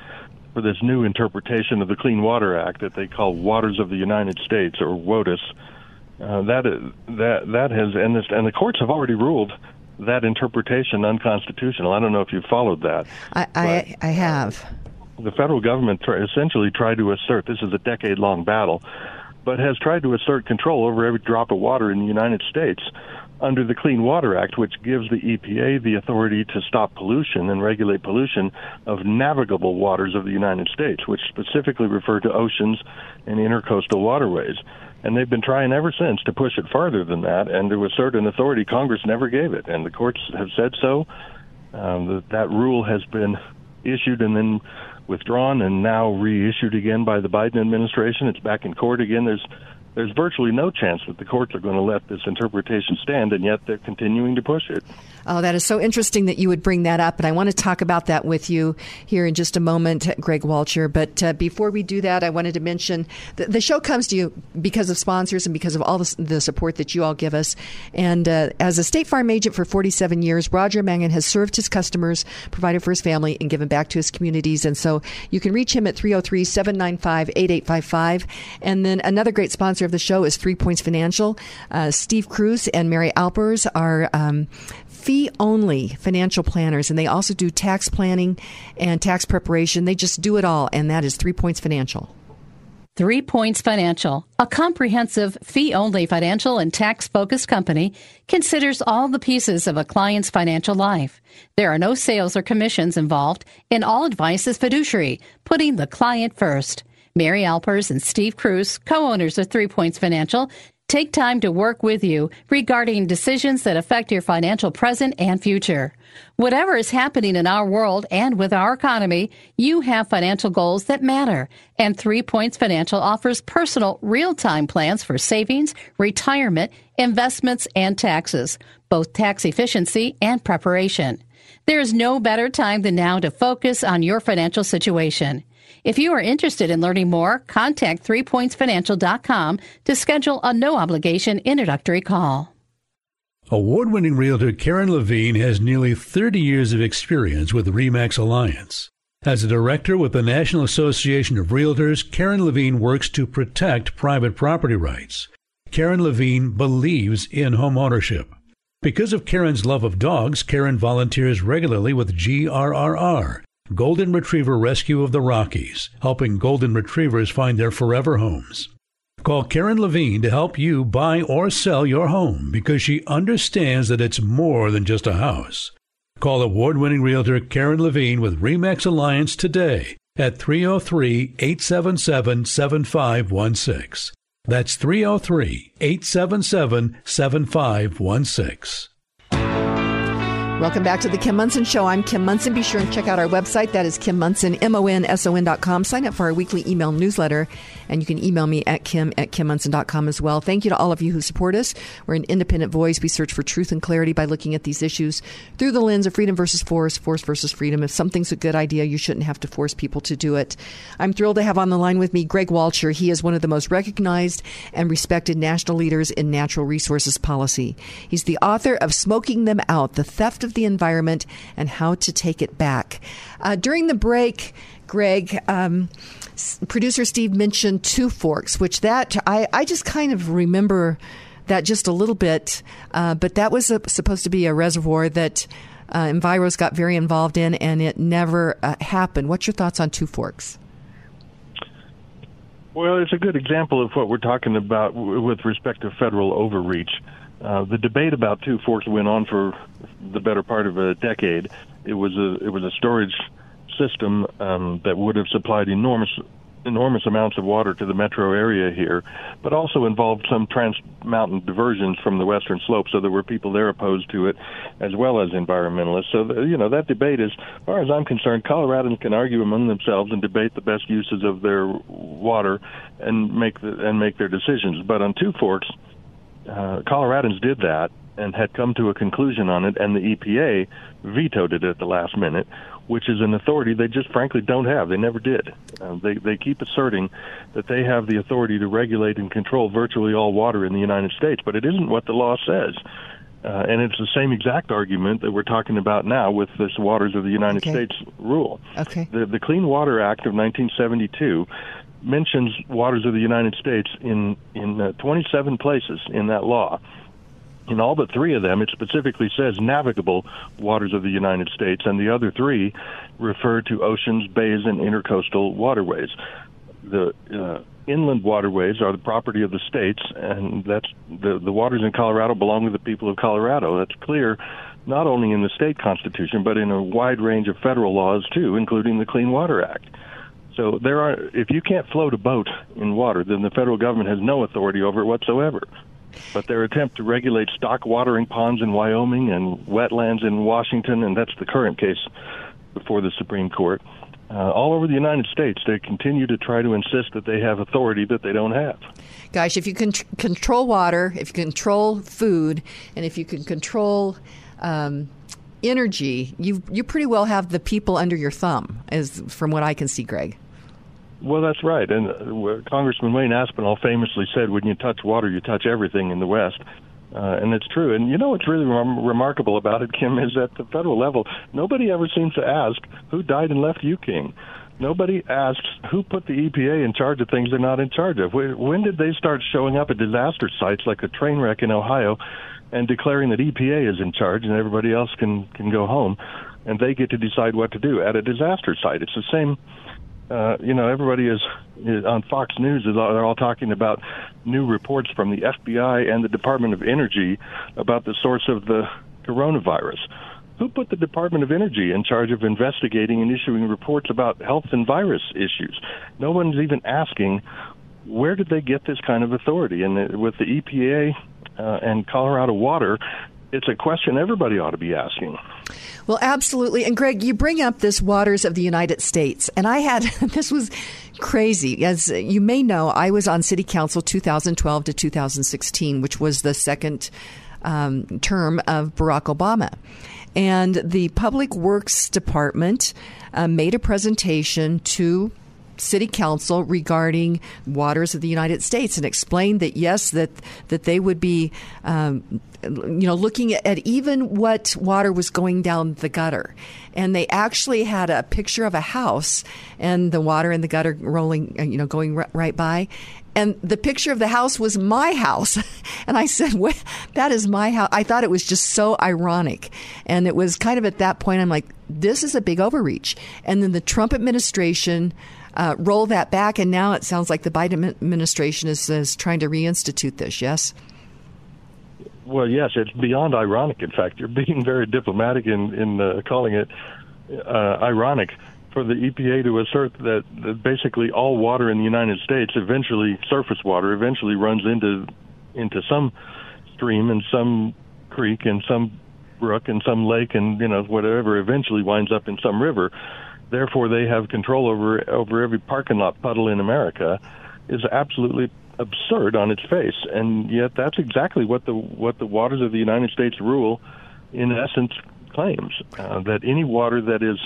for this new interpretation of the Clean Water Act that they call Waters of the United States or WOTUS. Uh, that that that has and this, and the courts have already ruled that interpretation unconstitutional. I don't know if you followed that. I I, I have. The federal government essentially tried to assert this is a decade long battle, but has tried to assert control over every drop of water in the United States under the Clean Water Act, which gives the EPA the authority to stop pollution and regulate pollution of navigable waters of the United States, which specifically refer to oceans and intercoastal waterways. And they've been trying ever since to push it farther than that and to assert an authority Congress never gave it. And the courts have said so. Um, that, that rule has been issued and then withdrawn and now reissued again by the Biden administration. It's back in court again. There's there's virtually no chance that the courts are going to let this interpretation stand, and yet they're continuing to push it. Oh, that is so interesting that you would bring that up. And I want to talk about that with you here in just a moment, Greg Walcher. But uh, before we do that, I wanted to mention the, the, show comes to you because of sponsors and because of all the, the support that you all give us. And uh, as a State Farm agent for 47 years, Roger Mangan has served his customers, provided for his family, and given back to his communities. And so you can reach him at 303 795 8855. And then another great sponsor of the show is Three Points Financial. Uh, Steve Cruz and Mary Alpers are um, fee only financial planners, and they also do tax planning and tax preparation. They just do it all, and that is Three Points Financial. Three Points Financial, a comprehensive fee only financial and tax focused company, considers all the pieces of a client's financial life. There are no sales or commissions involved, and all advice is fiduciary, putting the client first. Mary Alpers and Steve Cruz, co owners of Three Points Financial, take time to work with you regarding decisions that affect your financial present and future. Whatever is happening in our world and with our economy, you have financial goals that matter. And Three Points Financial offers personal, real time plans for savings, retirement, investments, and taxes, both tax efficiency and preparation. There is no better time than now to focus on your financial situation. If you are interested in learning more, contact threepointsfinancial.com to schedule a no obligation introductory call. Award winning realtor Karen Levine has nearly 30 years of experience with REMAX Alliance. As a director with the National Association of Realtors, Karen Levine works to protect private property rights. Karen Levine believes in homeownership. Because of Karen's love of dogs, Karen volunteers regularly with GRRR, Golden Retriever Rescue of the Rockies, helping golden retrievers find their forever homes. Call Karen Levine to help you buy or sell your home because she understands that it's more than just a house. Call award winning realtor Karen Levine with REMAX Alliance today at 303 877 7516. That's 303 877 7516. Welcome back to the Kim Monson Show. I'm Kim Monson. Be sure and check out our website. That is Kim M-O-N-S-O-N dot com. Sign up for our weekly email newsletter, and you can email me at kim at kimmonson.com as well. Thank you to all of you who support us. We're an independent voice. We search for truth and clarity by looking at these issues through the lens of freedom versus force, force versus freedom. If something's a good idea, you shouldn't have to force people to do it. I'm thrilled to have on the line with me Greg Walcher. He is one of the most recognized and respected national leaders in natural resources policy. He's the author of Smoking Them Out, The Theft of the environment and how to take it back. Uh, during the break, Greg, um, producer Steve mentioned Two Forks, which that I, I just kind of remember that just a little bit, uh, but that was a, supposed to be a reservoir that uh, Enviros got very involved in, and it never uh, happened. What's your thoughts on Two Forks? Well, it's a good example of what we're talking about with respect to federal overreach. Uh, the debate about Two Forks went on for the better part of a decade. It was a it was a storage system um, that would have supplied enormous enormous amounts of water to the metro area here, but also involved some trans mountain diversions from the western slope. So there were people there opposed to it, as well as environmentalists. So the, you know that debate, is, as far as I'm concerned, Coloradans can argue among themselves and debate the best uses of their water and make the, and make their decisions. But on Two Forks, uh, Coloradans did that and had come to a conclusion on it, and the EPA vetoed it at the last minute, which is an authority they just frankly don't have. They never did. Uh, they they keep asserting that they have the authority to regulate and control virtually all water in the United States, but it isn't what the law says. Uh, and it's the same exact argument that we're talking about now with this Waters of the United Okay. States rule. Okay. The, the Clean Water Act of 1972 mentions waters of the United States in in uh, 27 places in that law. In all but three of them, it specifically says navigable waters of the United States, and the other three refer to oceans, bays, and intercoastal waterways. The uh, inland waterways are the property of the states, and that's the the waters in Colorado belong to the people of Colorado. That's clear, not only in the state constitution, but in a wide range of federal laws too, including the Clean Water Act. So there are, if you can't float a boat in water, then the federal government has no authority over it whatsoever. But their attempt to regulate stock watering ponds in Wyoming and wetlands in Washington, and that's the current case before the Supreme Court, uh, all over the United States, they continue to try to insist that they have authority that they don't have. Gosh, if you can tr- control water, if you control food, and if you can control um, energy, you you pretty well have the people under your thumb, as from what I can see, Greg. Well, that's right. And uh, Congressman Wayne Aspinall famously said, when you touch water, you touch everything in the West. Uh, and it's true. And you know what's really rem- remarkable about it, Kim, is at the federal level, nobody ever seems to ask who died and left you king. Nobody asks who put the EPA in charge of things they're not in charge of. When did they start showing up at disaster sites like a train wreck in Ohio and declaring that EPA is in charge and everybody else can can go home and they get to decide what to do at a disaster site? It's the same uh, you know, everybody is, is on Fox News. Is all, they're all talking about new reports from the FBI and the Department of Energy about the source of the coronavirus. Who put the Department of Energy in charge of investigating and issuing reports about health and virus issues? No one's even asking where did they get this kind of authority. And uh, with the EPA uh, and Colorado Water, it's a question everybody ought to be asking. Well, absolutely. And Greg, you bring up this waters of the United States, and I had this was crazy. As you may know, I was on City Council 2012 to 2016, which was the second um, term of Barack Obama. And the Public Works Department uh, made a presentation to city council regarding waters of the United States and explained that yes, that that they would be, um, you know, looking at even what water was going down the gutter, and they actually had a picture of a house and the water in the gutter rolling, uh, you know, going r- right by. And the picture of the house was my house. And I said, well, that is my house. I thought it was just so ironic. And it was kind of at that point, I'm like, this is a big overreach. And then the Trump administration uh, roll that back, and now it sounds like the Biden administration is, is trying to reinstitute this. Yes. Well, yes, it's beyond ironic. In fact, you're being very diplomatic in in uh, calling it uh, ironic for the EPA to assert that, that basically all water in the United States, eventually surface water, eventually runs into into some stream and some creek and some brook and some lake and you know whatever eventually winds up in some river. Therefore, they have control over over every parking lot puddle in America. Is absolutely absurd on its face, and yet that's exactly what the what the waters of the United States rule, in essence, claims uh, that any water that is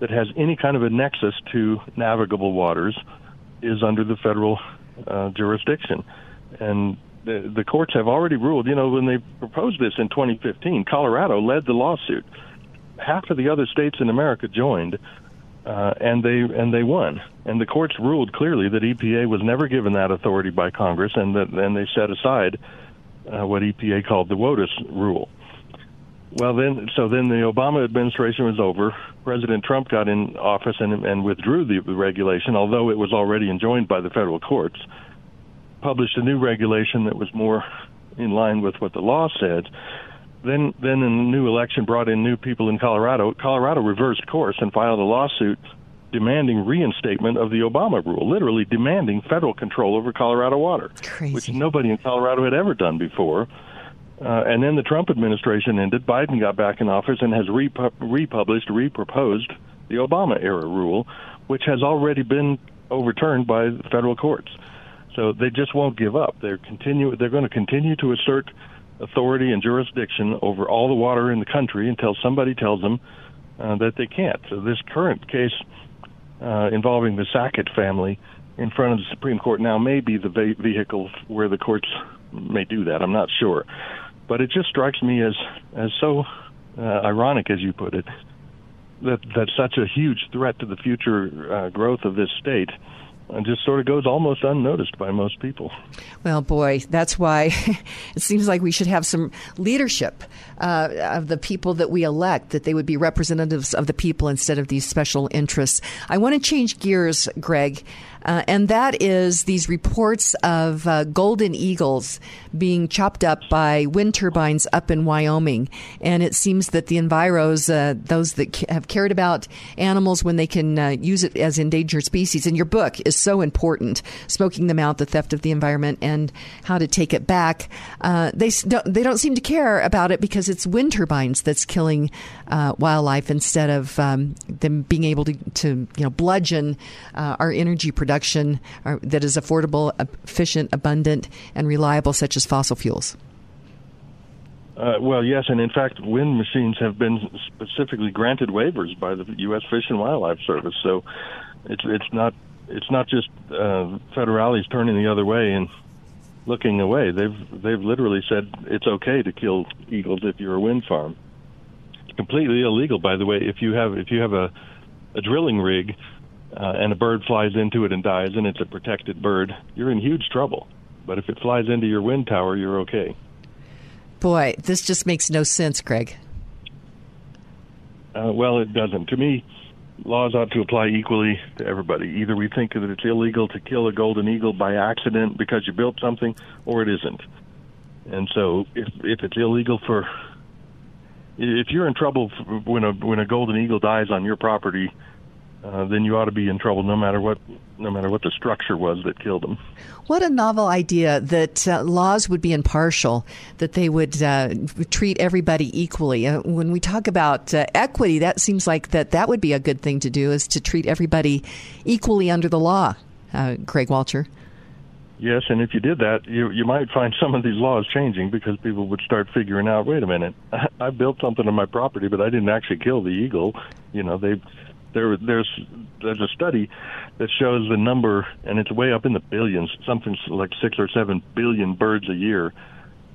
that has any kind of a nexus to navigable waters is under the federal uh, jurisdiction, and the, the courts have already ruled. You know, when they proposed this in 2015, Colorado led the lawsuit. Half of the other states in America joined, uh, and they and they won. And the courts ruled clearly that EPA was never given that authority by Congress, and that then they set aside uh, what EPA called the WOTUS rule. Well, then, so then the Obama administration was over. President Trump got in office and, and withdrew the regulation, although it was already enjoined by the federal courts. Published a new regulation that was more in line with what the law said. Then, then, in the new election, brought in new people in Colorado. Colorado reversed course and filed a lawsuit demanding reinstatement of the Obama rule, literally demanding federal control over Colorado water, Crazy. which nobody in Colorado had ever done before. Uh, and then the Trump administration ended. Biden got back in office and has repu- republished, reproposed the Obama era rule, which has already been overturned by the federal courts. So they just won't give up. They're continue. They're going to continue to assert authority and jurisdiction over all the water in the country until somebody tells them uh, that they can't. So this current case uh, involving the Sackett family in front of the Supreme Court now may be the ve- vehicle where the courts may do that. I'm not sure, but it just strikes me as as so uh, ironic, as you put it, that that such a huge threat to the future uh, growth of this state and just sort of goes almost unnoticed by most people. Well, boy, that's why it seems like we should have some leadership uh, of the people that we elect, that they would be representatives of the people instead of these special interests. I want to change gears, Greg. Uh, and that is these reports of uh, golden eagles being chopped up by wind turbines up in Wyoming. And it seems that the enviros, uh, those that have cared about animals when they can uh, use it as endangered species, and your book is so important Smoking Them Out, The Theft of the Environment, and How to Take It Back. Uh, they, don't, they don't seem to care about it because it's wind turbines that's killing uh, wildlife instead of um, them being able to, to you know, bludgeon uh, our energy production uh, that is affordable, efficient, abundant, and reliable, such as fossil fuels. Uh, well, yes, and in fact, wind machines have been specifically granted waivers by the U.S. Fish and Wildlife Service. So it's it's not it's not just uh, turning the other way and looking away. They've they've literally said it's okay to kill eagles if you're a wind farm. Completely illegal, by the way. If you have if you have a a drilling rig uh, and a bird flies into it and dies, and it's a protected bird, you're in huge trouble. But if it flies into your wind tower, you're okay. Boy, this just makes no sense, Greg. Uh, well, it doesn't. To me, laws ought to apply equally to everybody. Either we think that it's illegal to kill a golden eagle by accident because you built something, or it isn't. And so, if if it's illegal for, if you're in trouble when a when a golden eagle dies on your property, uh, then you ought to be in trouble no matter what no matter what the structure was that killed them. What a novel idea that uh, laws would be impartial, that they would uh, treat everybody equally. Uh, when we talk about uh, equity, that seems like that that would be a good thing to do is to treat everybody equally under the law. Uh, Greg Walcher. Yes, and if you did that, you you might find some of these laws changing because people would start figuring out, wait a minute, I built something on my property, but I didn't actually kill the eagle. You know, they there there's there's a study that shows the number, and it's way up in the billions. Something like six or seven billion birds a year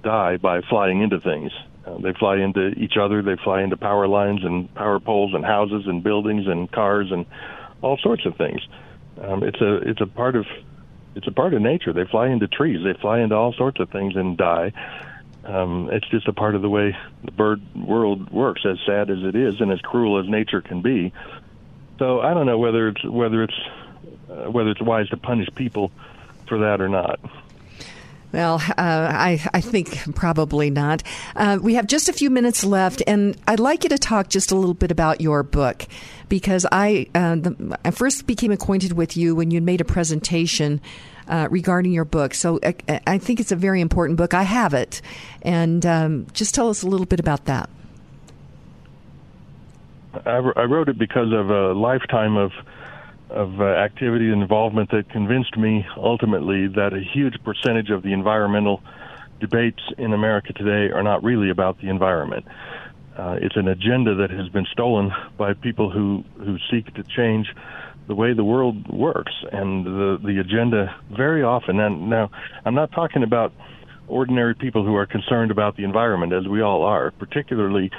die by flying into things. Uh, they fly into each other. They fly into power lines and power poles and houses and buildings and cars and all sorts of things. Um, it's a it's a part of it's a part of nature. They fly into trees. They fly into all sorts of things and die. Um, it's just a part of the way the bird world works. As sad as it is, and as cruel as nature can be. So I don't know whether it's whether it's uh, whether it's wise to punish people for that or not. Well, uh, I, I think probably not. Uh, we have just a few minutes left, and I'd like you to talk just a little bit about your book because I, uh, the, I first became acquainted with you when you made a presentation uh, regarding your book. So I, I, think it's a very important book. I have it, and um, just tell us a little bit about that. I wrote it because of a lifetime of of uh, activity and involvement that convinced me ultimately that a huge percentage of the environmental debates in America today are not really about the environment. Uh, it's an agenda that has been stolen by people who, who seek to change the way the world works. And the, the agenda very often, and now I'm not talking about ordinary people who are concerned about the environment, as we all are, particularly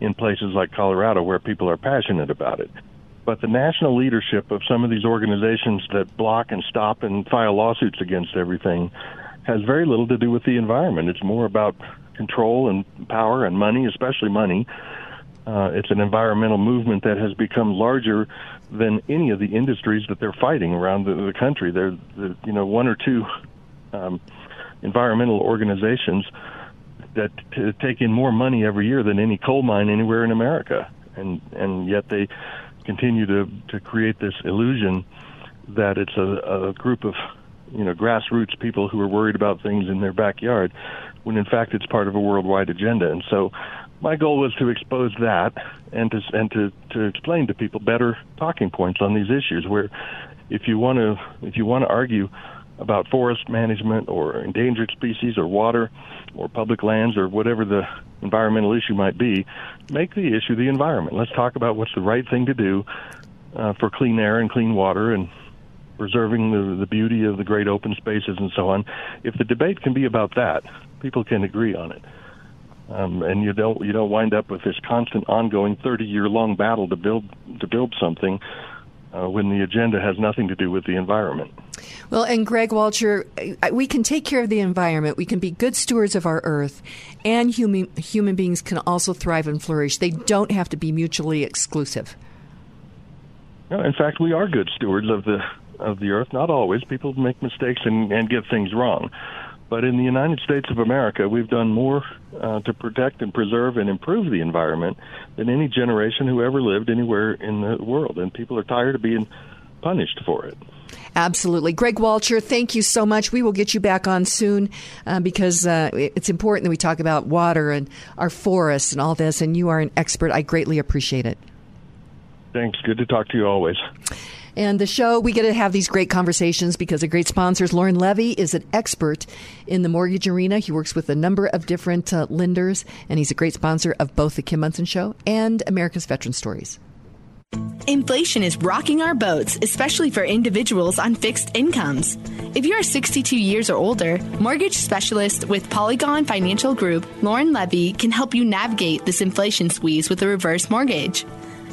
in places like Colorado where people are passionate about it but the national leadership of some of these organizations that block and stop and file lawsuits against everything has very little to do with the environment. It's more about control and power and money, especially money. Uh, it's an environmental movement that has become larger than any of the industries that they're fighting around the, the country. There, the, you know, one or two um, environmental organizations that t- take in more money every year than any coal mine anywhere in America, and and yet they continue to to create this illusion that it's a, a group of you know grassroots people who are worried about things in their backyard, when in fact it's part of a worldwide agenda. And so, my goal was to expose that and to and to to explain to people better talking points on these issues. Where if you want to if you want to argue about forest management or endangered species or water or public lands or whatever the environmental issue might be, make the issue the environment. Let's talk about what's the right thing to do uh, for clean air and clean water and preserving the, the beauty of the great open spaces and so on. If the debate can be about that, people can agree on it. Um, and you don't you don't wind up with this constant, ongoing, 30-year-long battle to build to build something uh, when the agenda has nothing to do with the environment. Well, and Greg Walcher, we can take care of the environment. We can be good stewards of our earth, and human human beings can also thrive and flourish. They don't have to be mutually exclusive. No, in fact, we are good stewards of the of the earth. Not always. People make mistakes and, and get things wrong. But in the United States of America, we've done more uh, to protect and preserve and improve the environment than any generation who ever lived anywhere in the world. And people are tired of being punished for it. Absolutely. Greg Walcher, thank you so much. We will get you back on soon uh, because uh, it's important that we talk about water and our forests and all this, and you are an expert. I greatly appreciate it. Thanks. Good to talk to you always. And the show, we get to have these great conversations because of great sponsors. Lauren Levy is an expert in the mortgage arena. He works with a number of different uh, lenders, and he's a great sponsor of both The Kim Monson Show and America's Veteran Stories. Inflation is rocking our boats, especially for individuals on fixed incomes. If you are 62 years or older, mortgage specialist with Polygon Financial Group, Lauren Levy, can help you navigate this inflation squeeze with a reverse mortgage.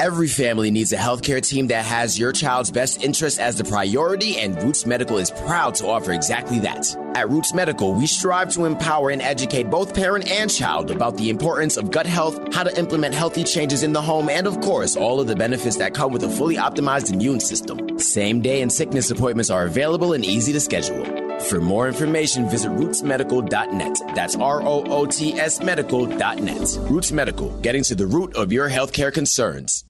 Every family needs a healthcare team that has your child's best interest as the priority, and Roots Medical is proud to offer exactly that. At Roots Medical, we strive to empower and educate both parent and child about the importance of gut health, how to implement healthy changes in the home, and of course, all of the benefits that come with a fully optimized immune system. Same day and sickness appointments are available and easy to schedule. For more information, visit rootsmedical.net. That's R O O T S medical.net. Roots Medical, getting to the root of your healthcare concerns.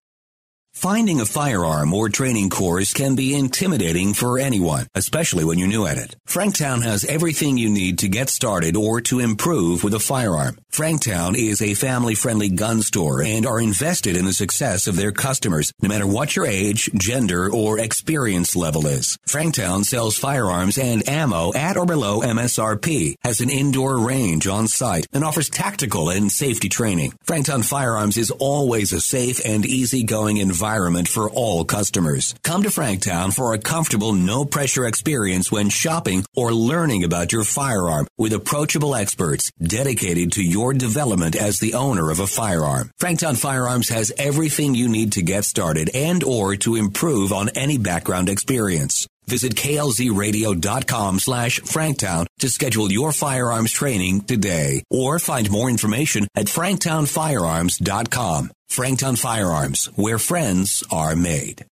Finding a firearm or training course can be intimidating for anyone, especially when you're new at it. Franktown has everything you need to get started or to improve with a firearm. Franktown is a family friendly gun store and are invested in the success of their customers, no matter what your age, gender, or experience level is. Franktown sells firearms and ammo at or below MSRP, has an indoor range on site, and offers tactical and safety training. Franktown Firearms is always a safe and easygoing environment environment for all customers. Come to Franktown for a comfortable, no pressure experience when shopping or learning about your firearm with approachable experts dedicated to your development as the owner of a firearm. Franktown Firearms has everything you need to get started and or to improve on any background experience. Visit klzradio.com slash franktown to schedule your firearms training today or find more information at franktownfirearms.com. Franktown Firearms, where friends are made.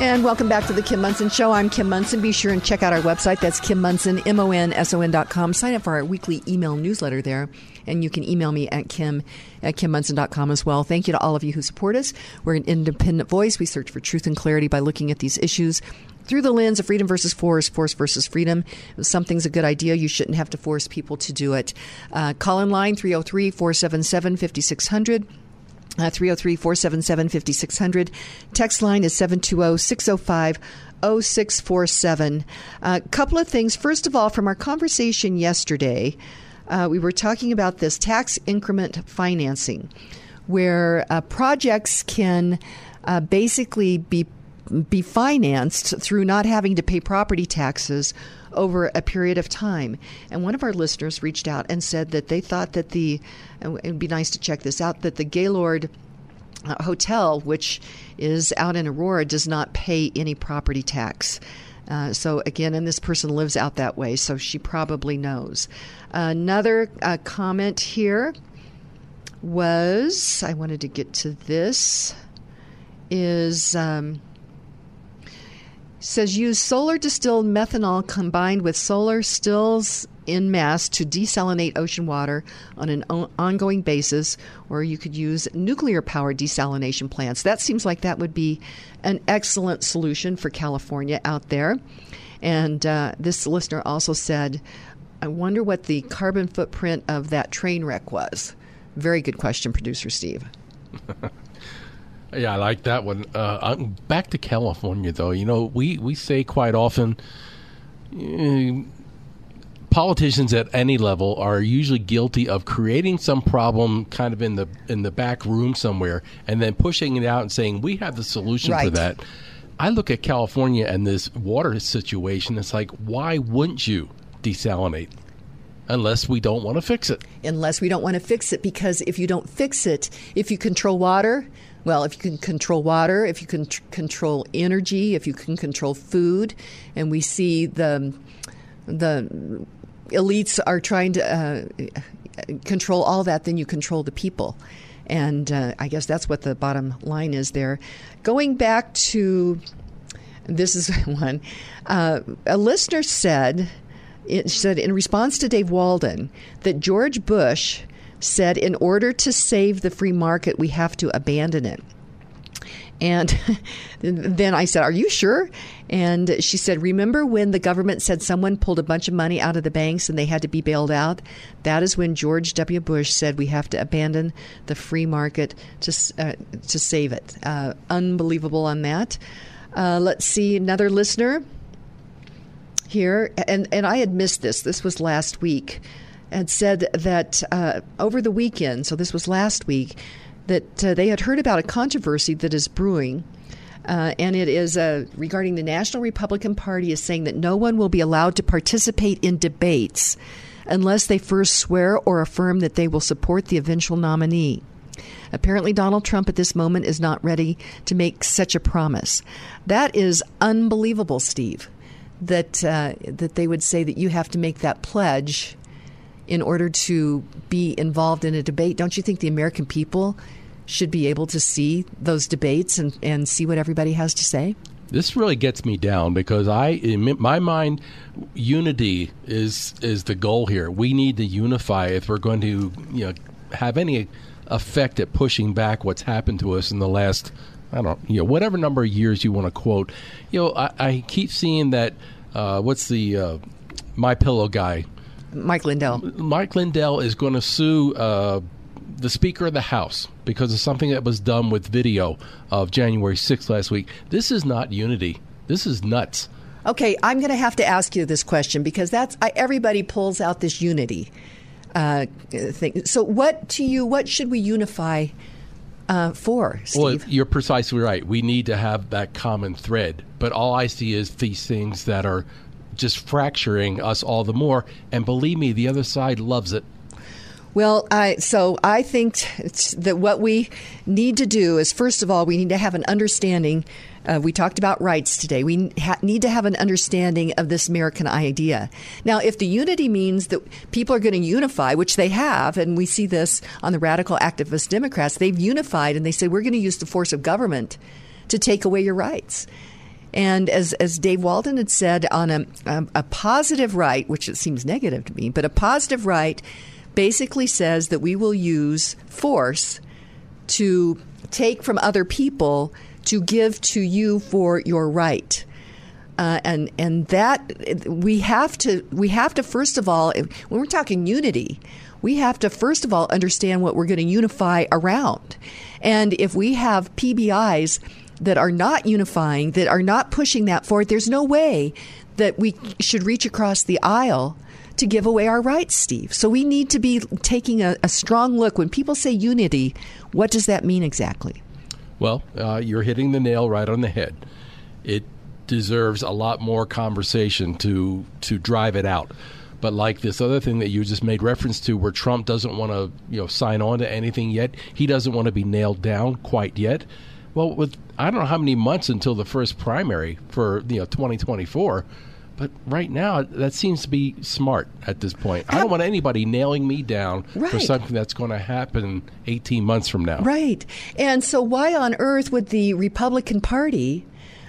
And welcome back to the Kim Monson Show. I'm Kim Monson. Be sure and check out our website. That's Kim Monson, M-O-N-S-O-N dot com. Sign up for our weekly email newsletter there. And you can email me at kim at kimmonson.com as well. Thank you to all of you who support us. We're an independent voice. We search for truth and clarity by looking at these issues through the lens of freedom versus force, force versus freedom. If something's a good idea, you shouldn't have to force people to do it. Uh, call in line 303 477 5600. Uh, 303 477 5600. Text line is 720 605 0647. A couple of things. First of all, from our conversation yesterday, uh, we were talking about this tax increment financing, where uh, projects can uh, basically be be financed through not having to pay property taxes over a period of time. And one of our listeners reached out and said that they thought that the, it would be nice to check this out, that the Gaylord uh, hotel, which is out in Aurora, does not pay any property tax. Uh, so again, and this person lives out that way, so she probably knows. Another uh, comment here was I wanted to get to this is. Um, says use solar distilled methanol combined with solar stills in mass to desalinate ocean water on an o- ongoing basis, or you could use nuclear powered desalination plants. That seems like that would be an excellent solution for California out there. And uh, this listener also said, I wonder what the carbon footprint of that train wreck was. Very good question, producer Steve. Yeah, I like that one. Uh, back to California, though. You know, we, we say quite often uh, politicians at any level are usually guilty of creating some problem kind of in the in the back room somewhere and then pushing it out and saying we have the solution Right. for that. I look at California and this water situation. It's like, why wouldn't you desalinate? Unless we don't want to fix it. unless we don't want to fix it because if you don't fix it if you control water well if you can control water if you can tr- control energy if you can control food and we see the the elites are trying to uh, control all that then you control the people and uh, i guess that's what the bottom line is there going back to this is one. Uh, a listener said, it said in response to Dave Walden that George Bush said, in order to save the free market, we have to abandon it. And then I said, Are you sure? And she said, Remember when the government said someone pulled a bunch of money out of the banks and they had to be bailed out? That is when George W. Bush said we have to abandon the free market to, uh, to save it. Uh, unbelievable on that. Uh, let's see, another listener here, and, and I had missed this. This was last week, and said that uh, over the weekend, so this was last week, that uh, they had heard about a controversy that is brewing. Uh, and it is uh, regarding the National Republican Party is saying that no one will be allowed to participate in debates unless they first swear or affirm that they will support the eventual nominee. Apparently, Donald Trump at this moment is not ready to make such a promise. That is unbelievable, Steve. That uh, that they would say that you have to make that pledge in order to be involved in a debate. Don't you think the American people should be able to see those debates and, and see what everybody has to say? This really gets me down because I, in my mind, unity is is the goal here. We need to unify if we're going to, you know, have any effect at pushing back what's happened to us in the last, I don't, you know, whatever number of years you want to quote. You know, I, I keep seeing that. Uh, what's the uh, my pillow guy? Mike Lindell. Mike Lindell is going to sue uh, the Speaker of the House because of something that was done with video of January 6th last week. This is not unity. This is nuts. Okay, I'm going to have to ask you this question because that's I, everybody pulls out this unity uh, thing. So, what to you? What should we unify uh, for, Steve? Well, you're precisely right. We need to have that common thread. But all I see is these things that are just fracturing us all the more. And believe me, the other side loves it. Well, I so I think that what we need to do is first of all we need to have an understanding. Uh, we talked about rights today. We ha- need to have an understanding of this American idea. Now, if the unity means that people are going to unify, which they have, and we see this on the radical activist Democrats, they've unified and they said we're going to use the force of government to take away your rights. And as, as Dave Walden had said, on a, a, a positive right, which it seems negative to me, but a positive right basically says that we will use force to take from other people to give to you for your right. Uh, and and that we have to we have to first of all when we're talking unity we have to first of all understand what we're going to unify around and if we have PBIs that are not unifying that are not pushing that forward there's no way that we should reach across the aisle to give away our rights Steve so we need to be taking a, a strong look when people say unity what does that mean exactly Well, uh, you're hitting the nail right on the head. It deserves a lot more conversation to to drive it out. But like this other thing that you just made reference to, where Trump doesn't want to, you know, sign on to anything yet. He doesn't want to be nailed down quite yet. Well, with I don't know how many months until the first primary for you know 2024. But right now, that seems to be smart at this point. I don't want anybody nailing me down for something that's going to happen 18 months from now. Right. And so, why on earth would the Republican Party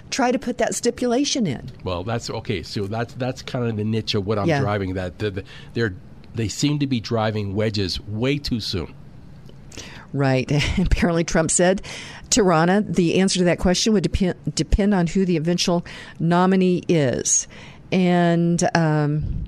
try to put that stipulation in? Well, that's okay. So that's that's kind of the niche of what I'm Yeah. driving. That the- the- they're they seem to be driving wedges way too soon. Right. Apparently, Trump said, Tirana, the answer to that question would depend, depend on who the eventual nominee is. And um,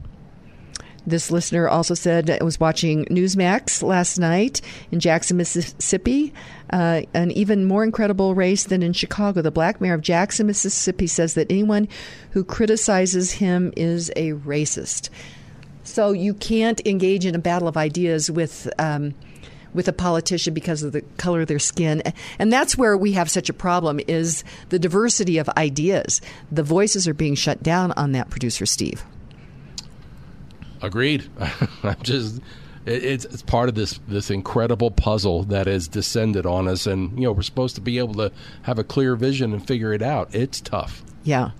this listener also said it was watching Newsmax last night in Jackson, Mississippi. Uh, an even more incredible race than in Chicago. The black mayor of Jackson, Mississippi says that anyone who criticizes him is a racist. So you can't engage in a battle of ideas with. Um, with a politician because of the color of their skin and that's where we have such a problem is the diversity of ideas the voices are being shut down on that producer steve Agreed. I'm just it's it's part of this this incredible puzzle that has descended on us, and you know we're supposed to be able to have a clear vision and figure it out. It's tough. Yeah.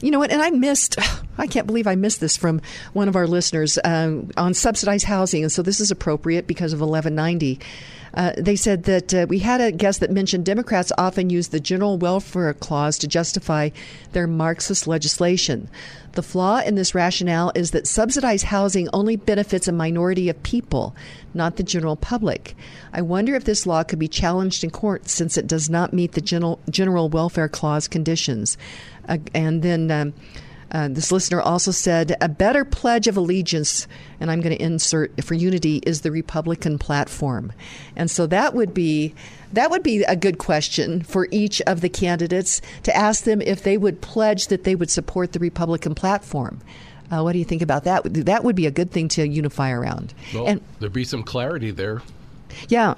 You know what? And I missed, I can't believe I missed this from one of our listeners um, on subsidized housing. And so this is appropriate because of 1190. Uh, they said that uh, we had a guest that mentioned Democrats often use the general welfare clause to justify their Marxist legislation. The flaw in this rationale is that subsidized housing only benefits a minority of people, not the general public. I wonder if this law could be challenged in court since it does not meet the general, general welfare clause conditions. Uh, and then um, uh, this listener also said a better pledge of allegiance, and I'm going to insert for unity, is the Republican platform. And so that would be that would be a good question for each of the candidates to ask them if they would pledge that they would support the Republican platform. Uh, what do you think about that? That would be a good thing to unify around. Well, and there'd be some clarity there. yeah,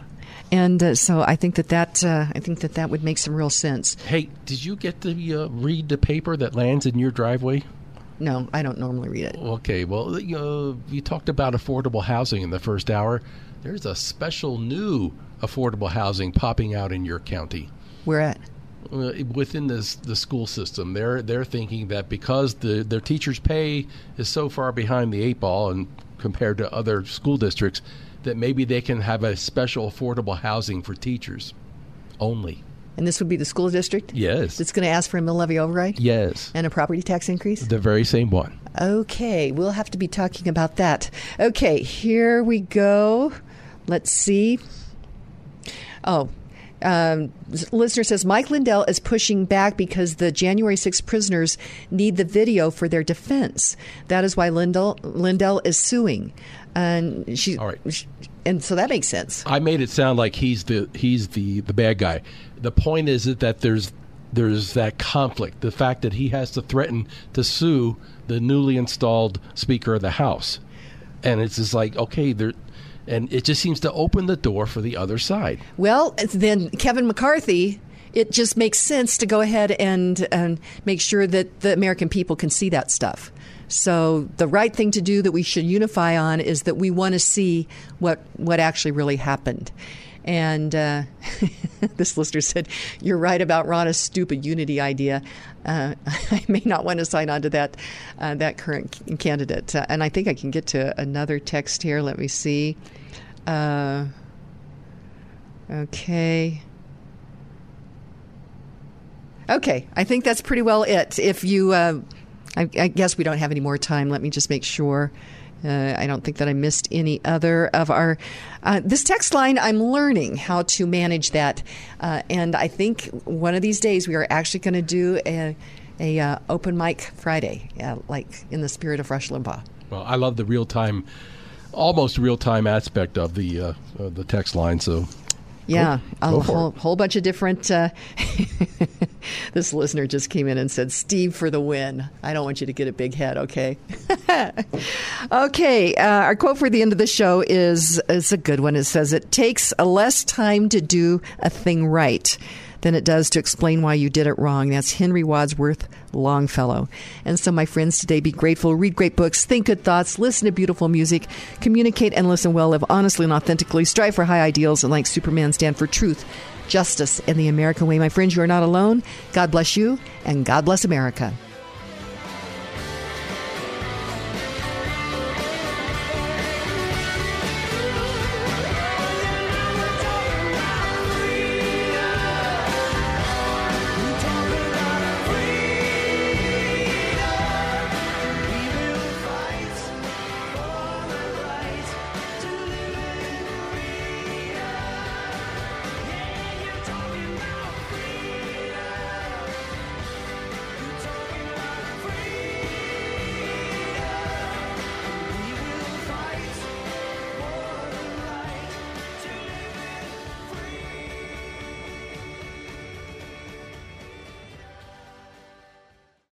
and uh, so I think that that uh, I think that that would make some real sense. Hey, did you get to uh, read the paper that lands in your driveway? No, I don't normally read it. Okay, well, you, know, you talked about affordable housing in the first hour. There's a special new affordable housing popping out in your county. Where at? Uh, within this, the school system, they're they're thinking that because the their teachers' pay is so far behind the eight ball and compared to other school districts, that maybe they can have a special affordable housing for teachers only. And this would be the school district Yes. that's going to ask for a mill levy override Yes. and a property tax increase. The very same one. Okay, we'll have to be talking about that. Okay, here we go. Let's see. Oh, um, listener says Mike Lindell is pushing back because the January 6 prisoners need the video for their defense. That is why Lindell Lindell is suing, and she. All right. she- and so that makes sense. I made it sound like he's the he's the the bad guy. The point is that, that there's there's that conflict. The fact that he has to threaten to sue the newly installed Speaker of the House, and it's just like okay, there, and it just seems to open the door for the other side. Well, then Kevin McCarthy, it just makes sense to go ahead and, and make sure that the American people can see that stuff. So the right thing to do that we should unify on is that we want to see what what actually really happened. And uh, this listener said, "You're right about Ronna's stupid unity idea. Uh, I may not want to sign on to that uh, that current candidate." Uh, and I think I can get to another text here. Let me see. Uh, okay. Okay, I think that's pretty well it. If you, uh, I, I guess we don't have any more time. Let me just make sure. Uh, I don't think that I missed any other of our. Uh, this text line, I'm learning how to manage that, uh, and I think one of these days we are actually going to do a, a uh, open mic Friday, uh, like in the spirit of Rush Limbaugh. Well, I love the real time, almost real time aspect of the uh, the text line. So Yeah, Go- a go for whole, whole bunch of different. Uh, this listener just came in and said, "Steve for the win." I don't want you to get a big head, okay? okay, uh, our quote for the end of the show is is a good one. It says, "It takes less time to do a thing right than it does to explain why you did it wrong. That's Henry Wadsworth Longfellow. And so, my friends, today be grateful, read great books, think good thoughts, listen to beautiful music, communicate and listen well, live honestly and authentically, strive for high ideals, and like Superman, stand for truth, justice, and the American way. My friends, you are not alone. God bless you, and God bless America.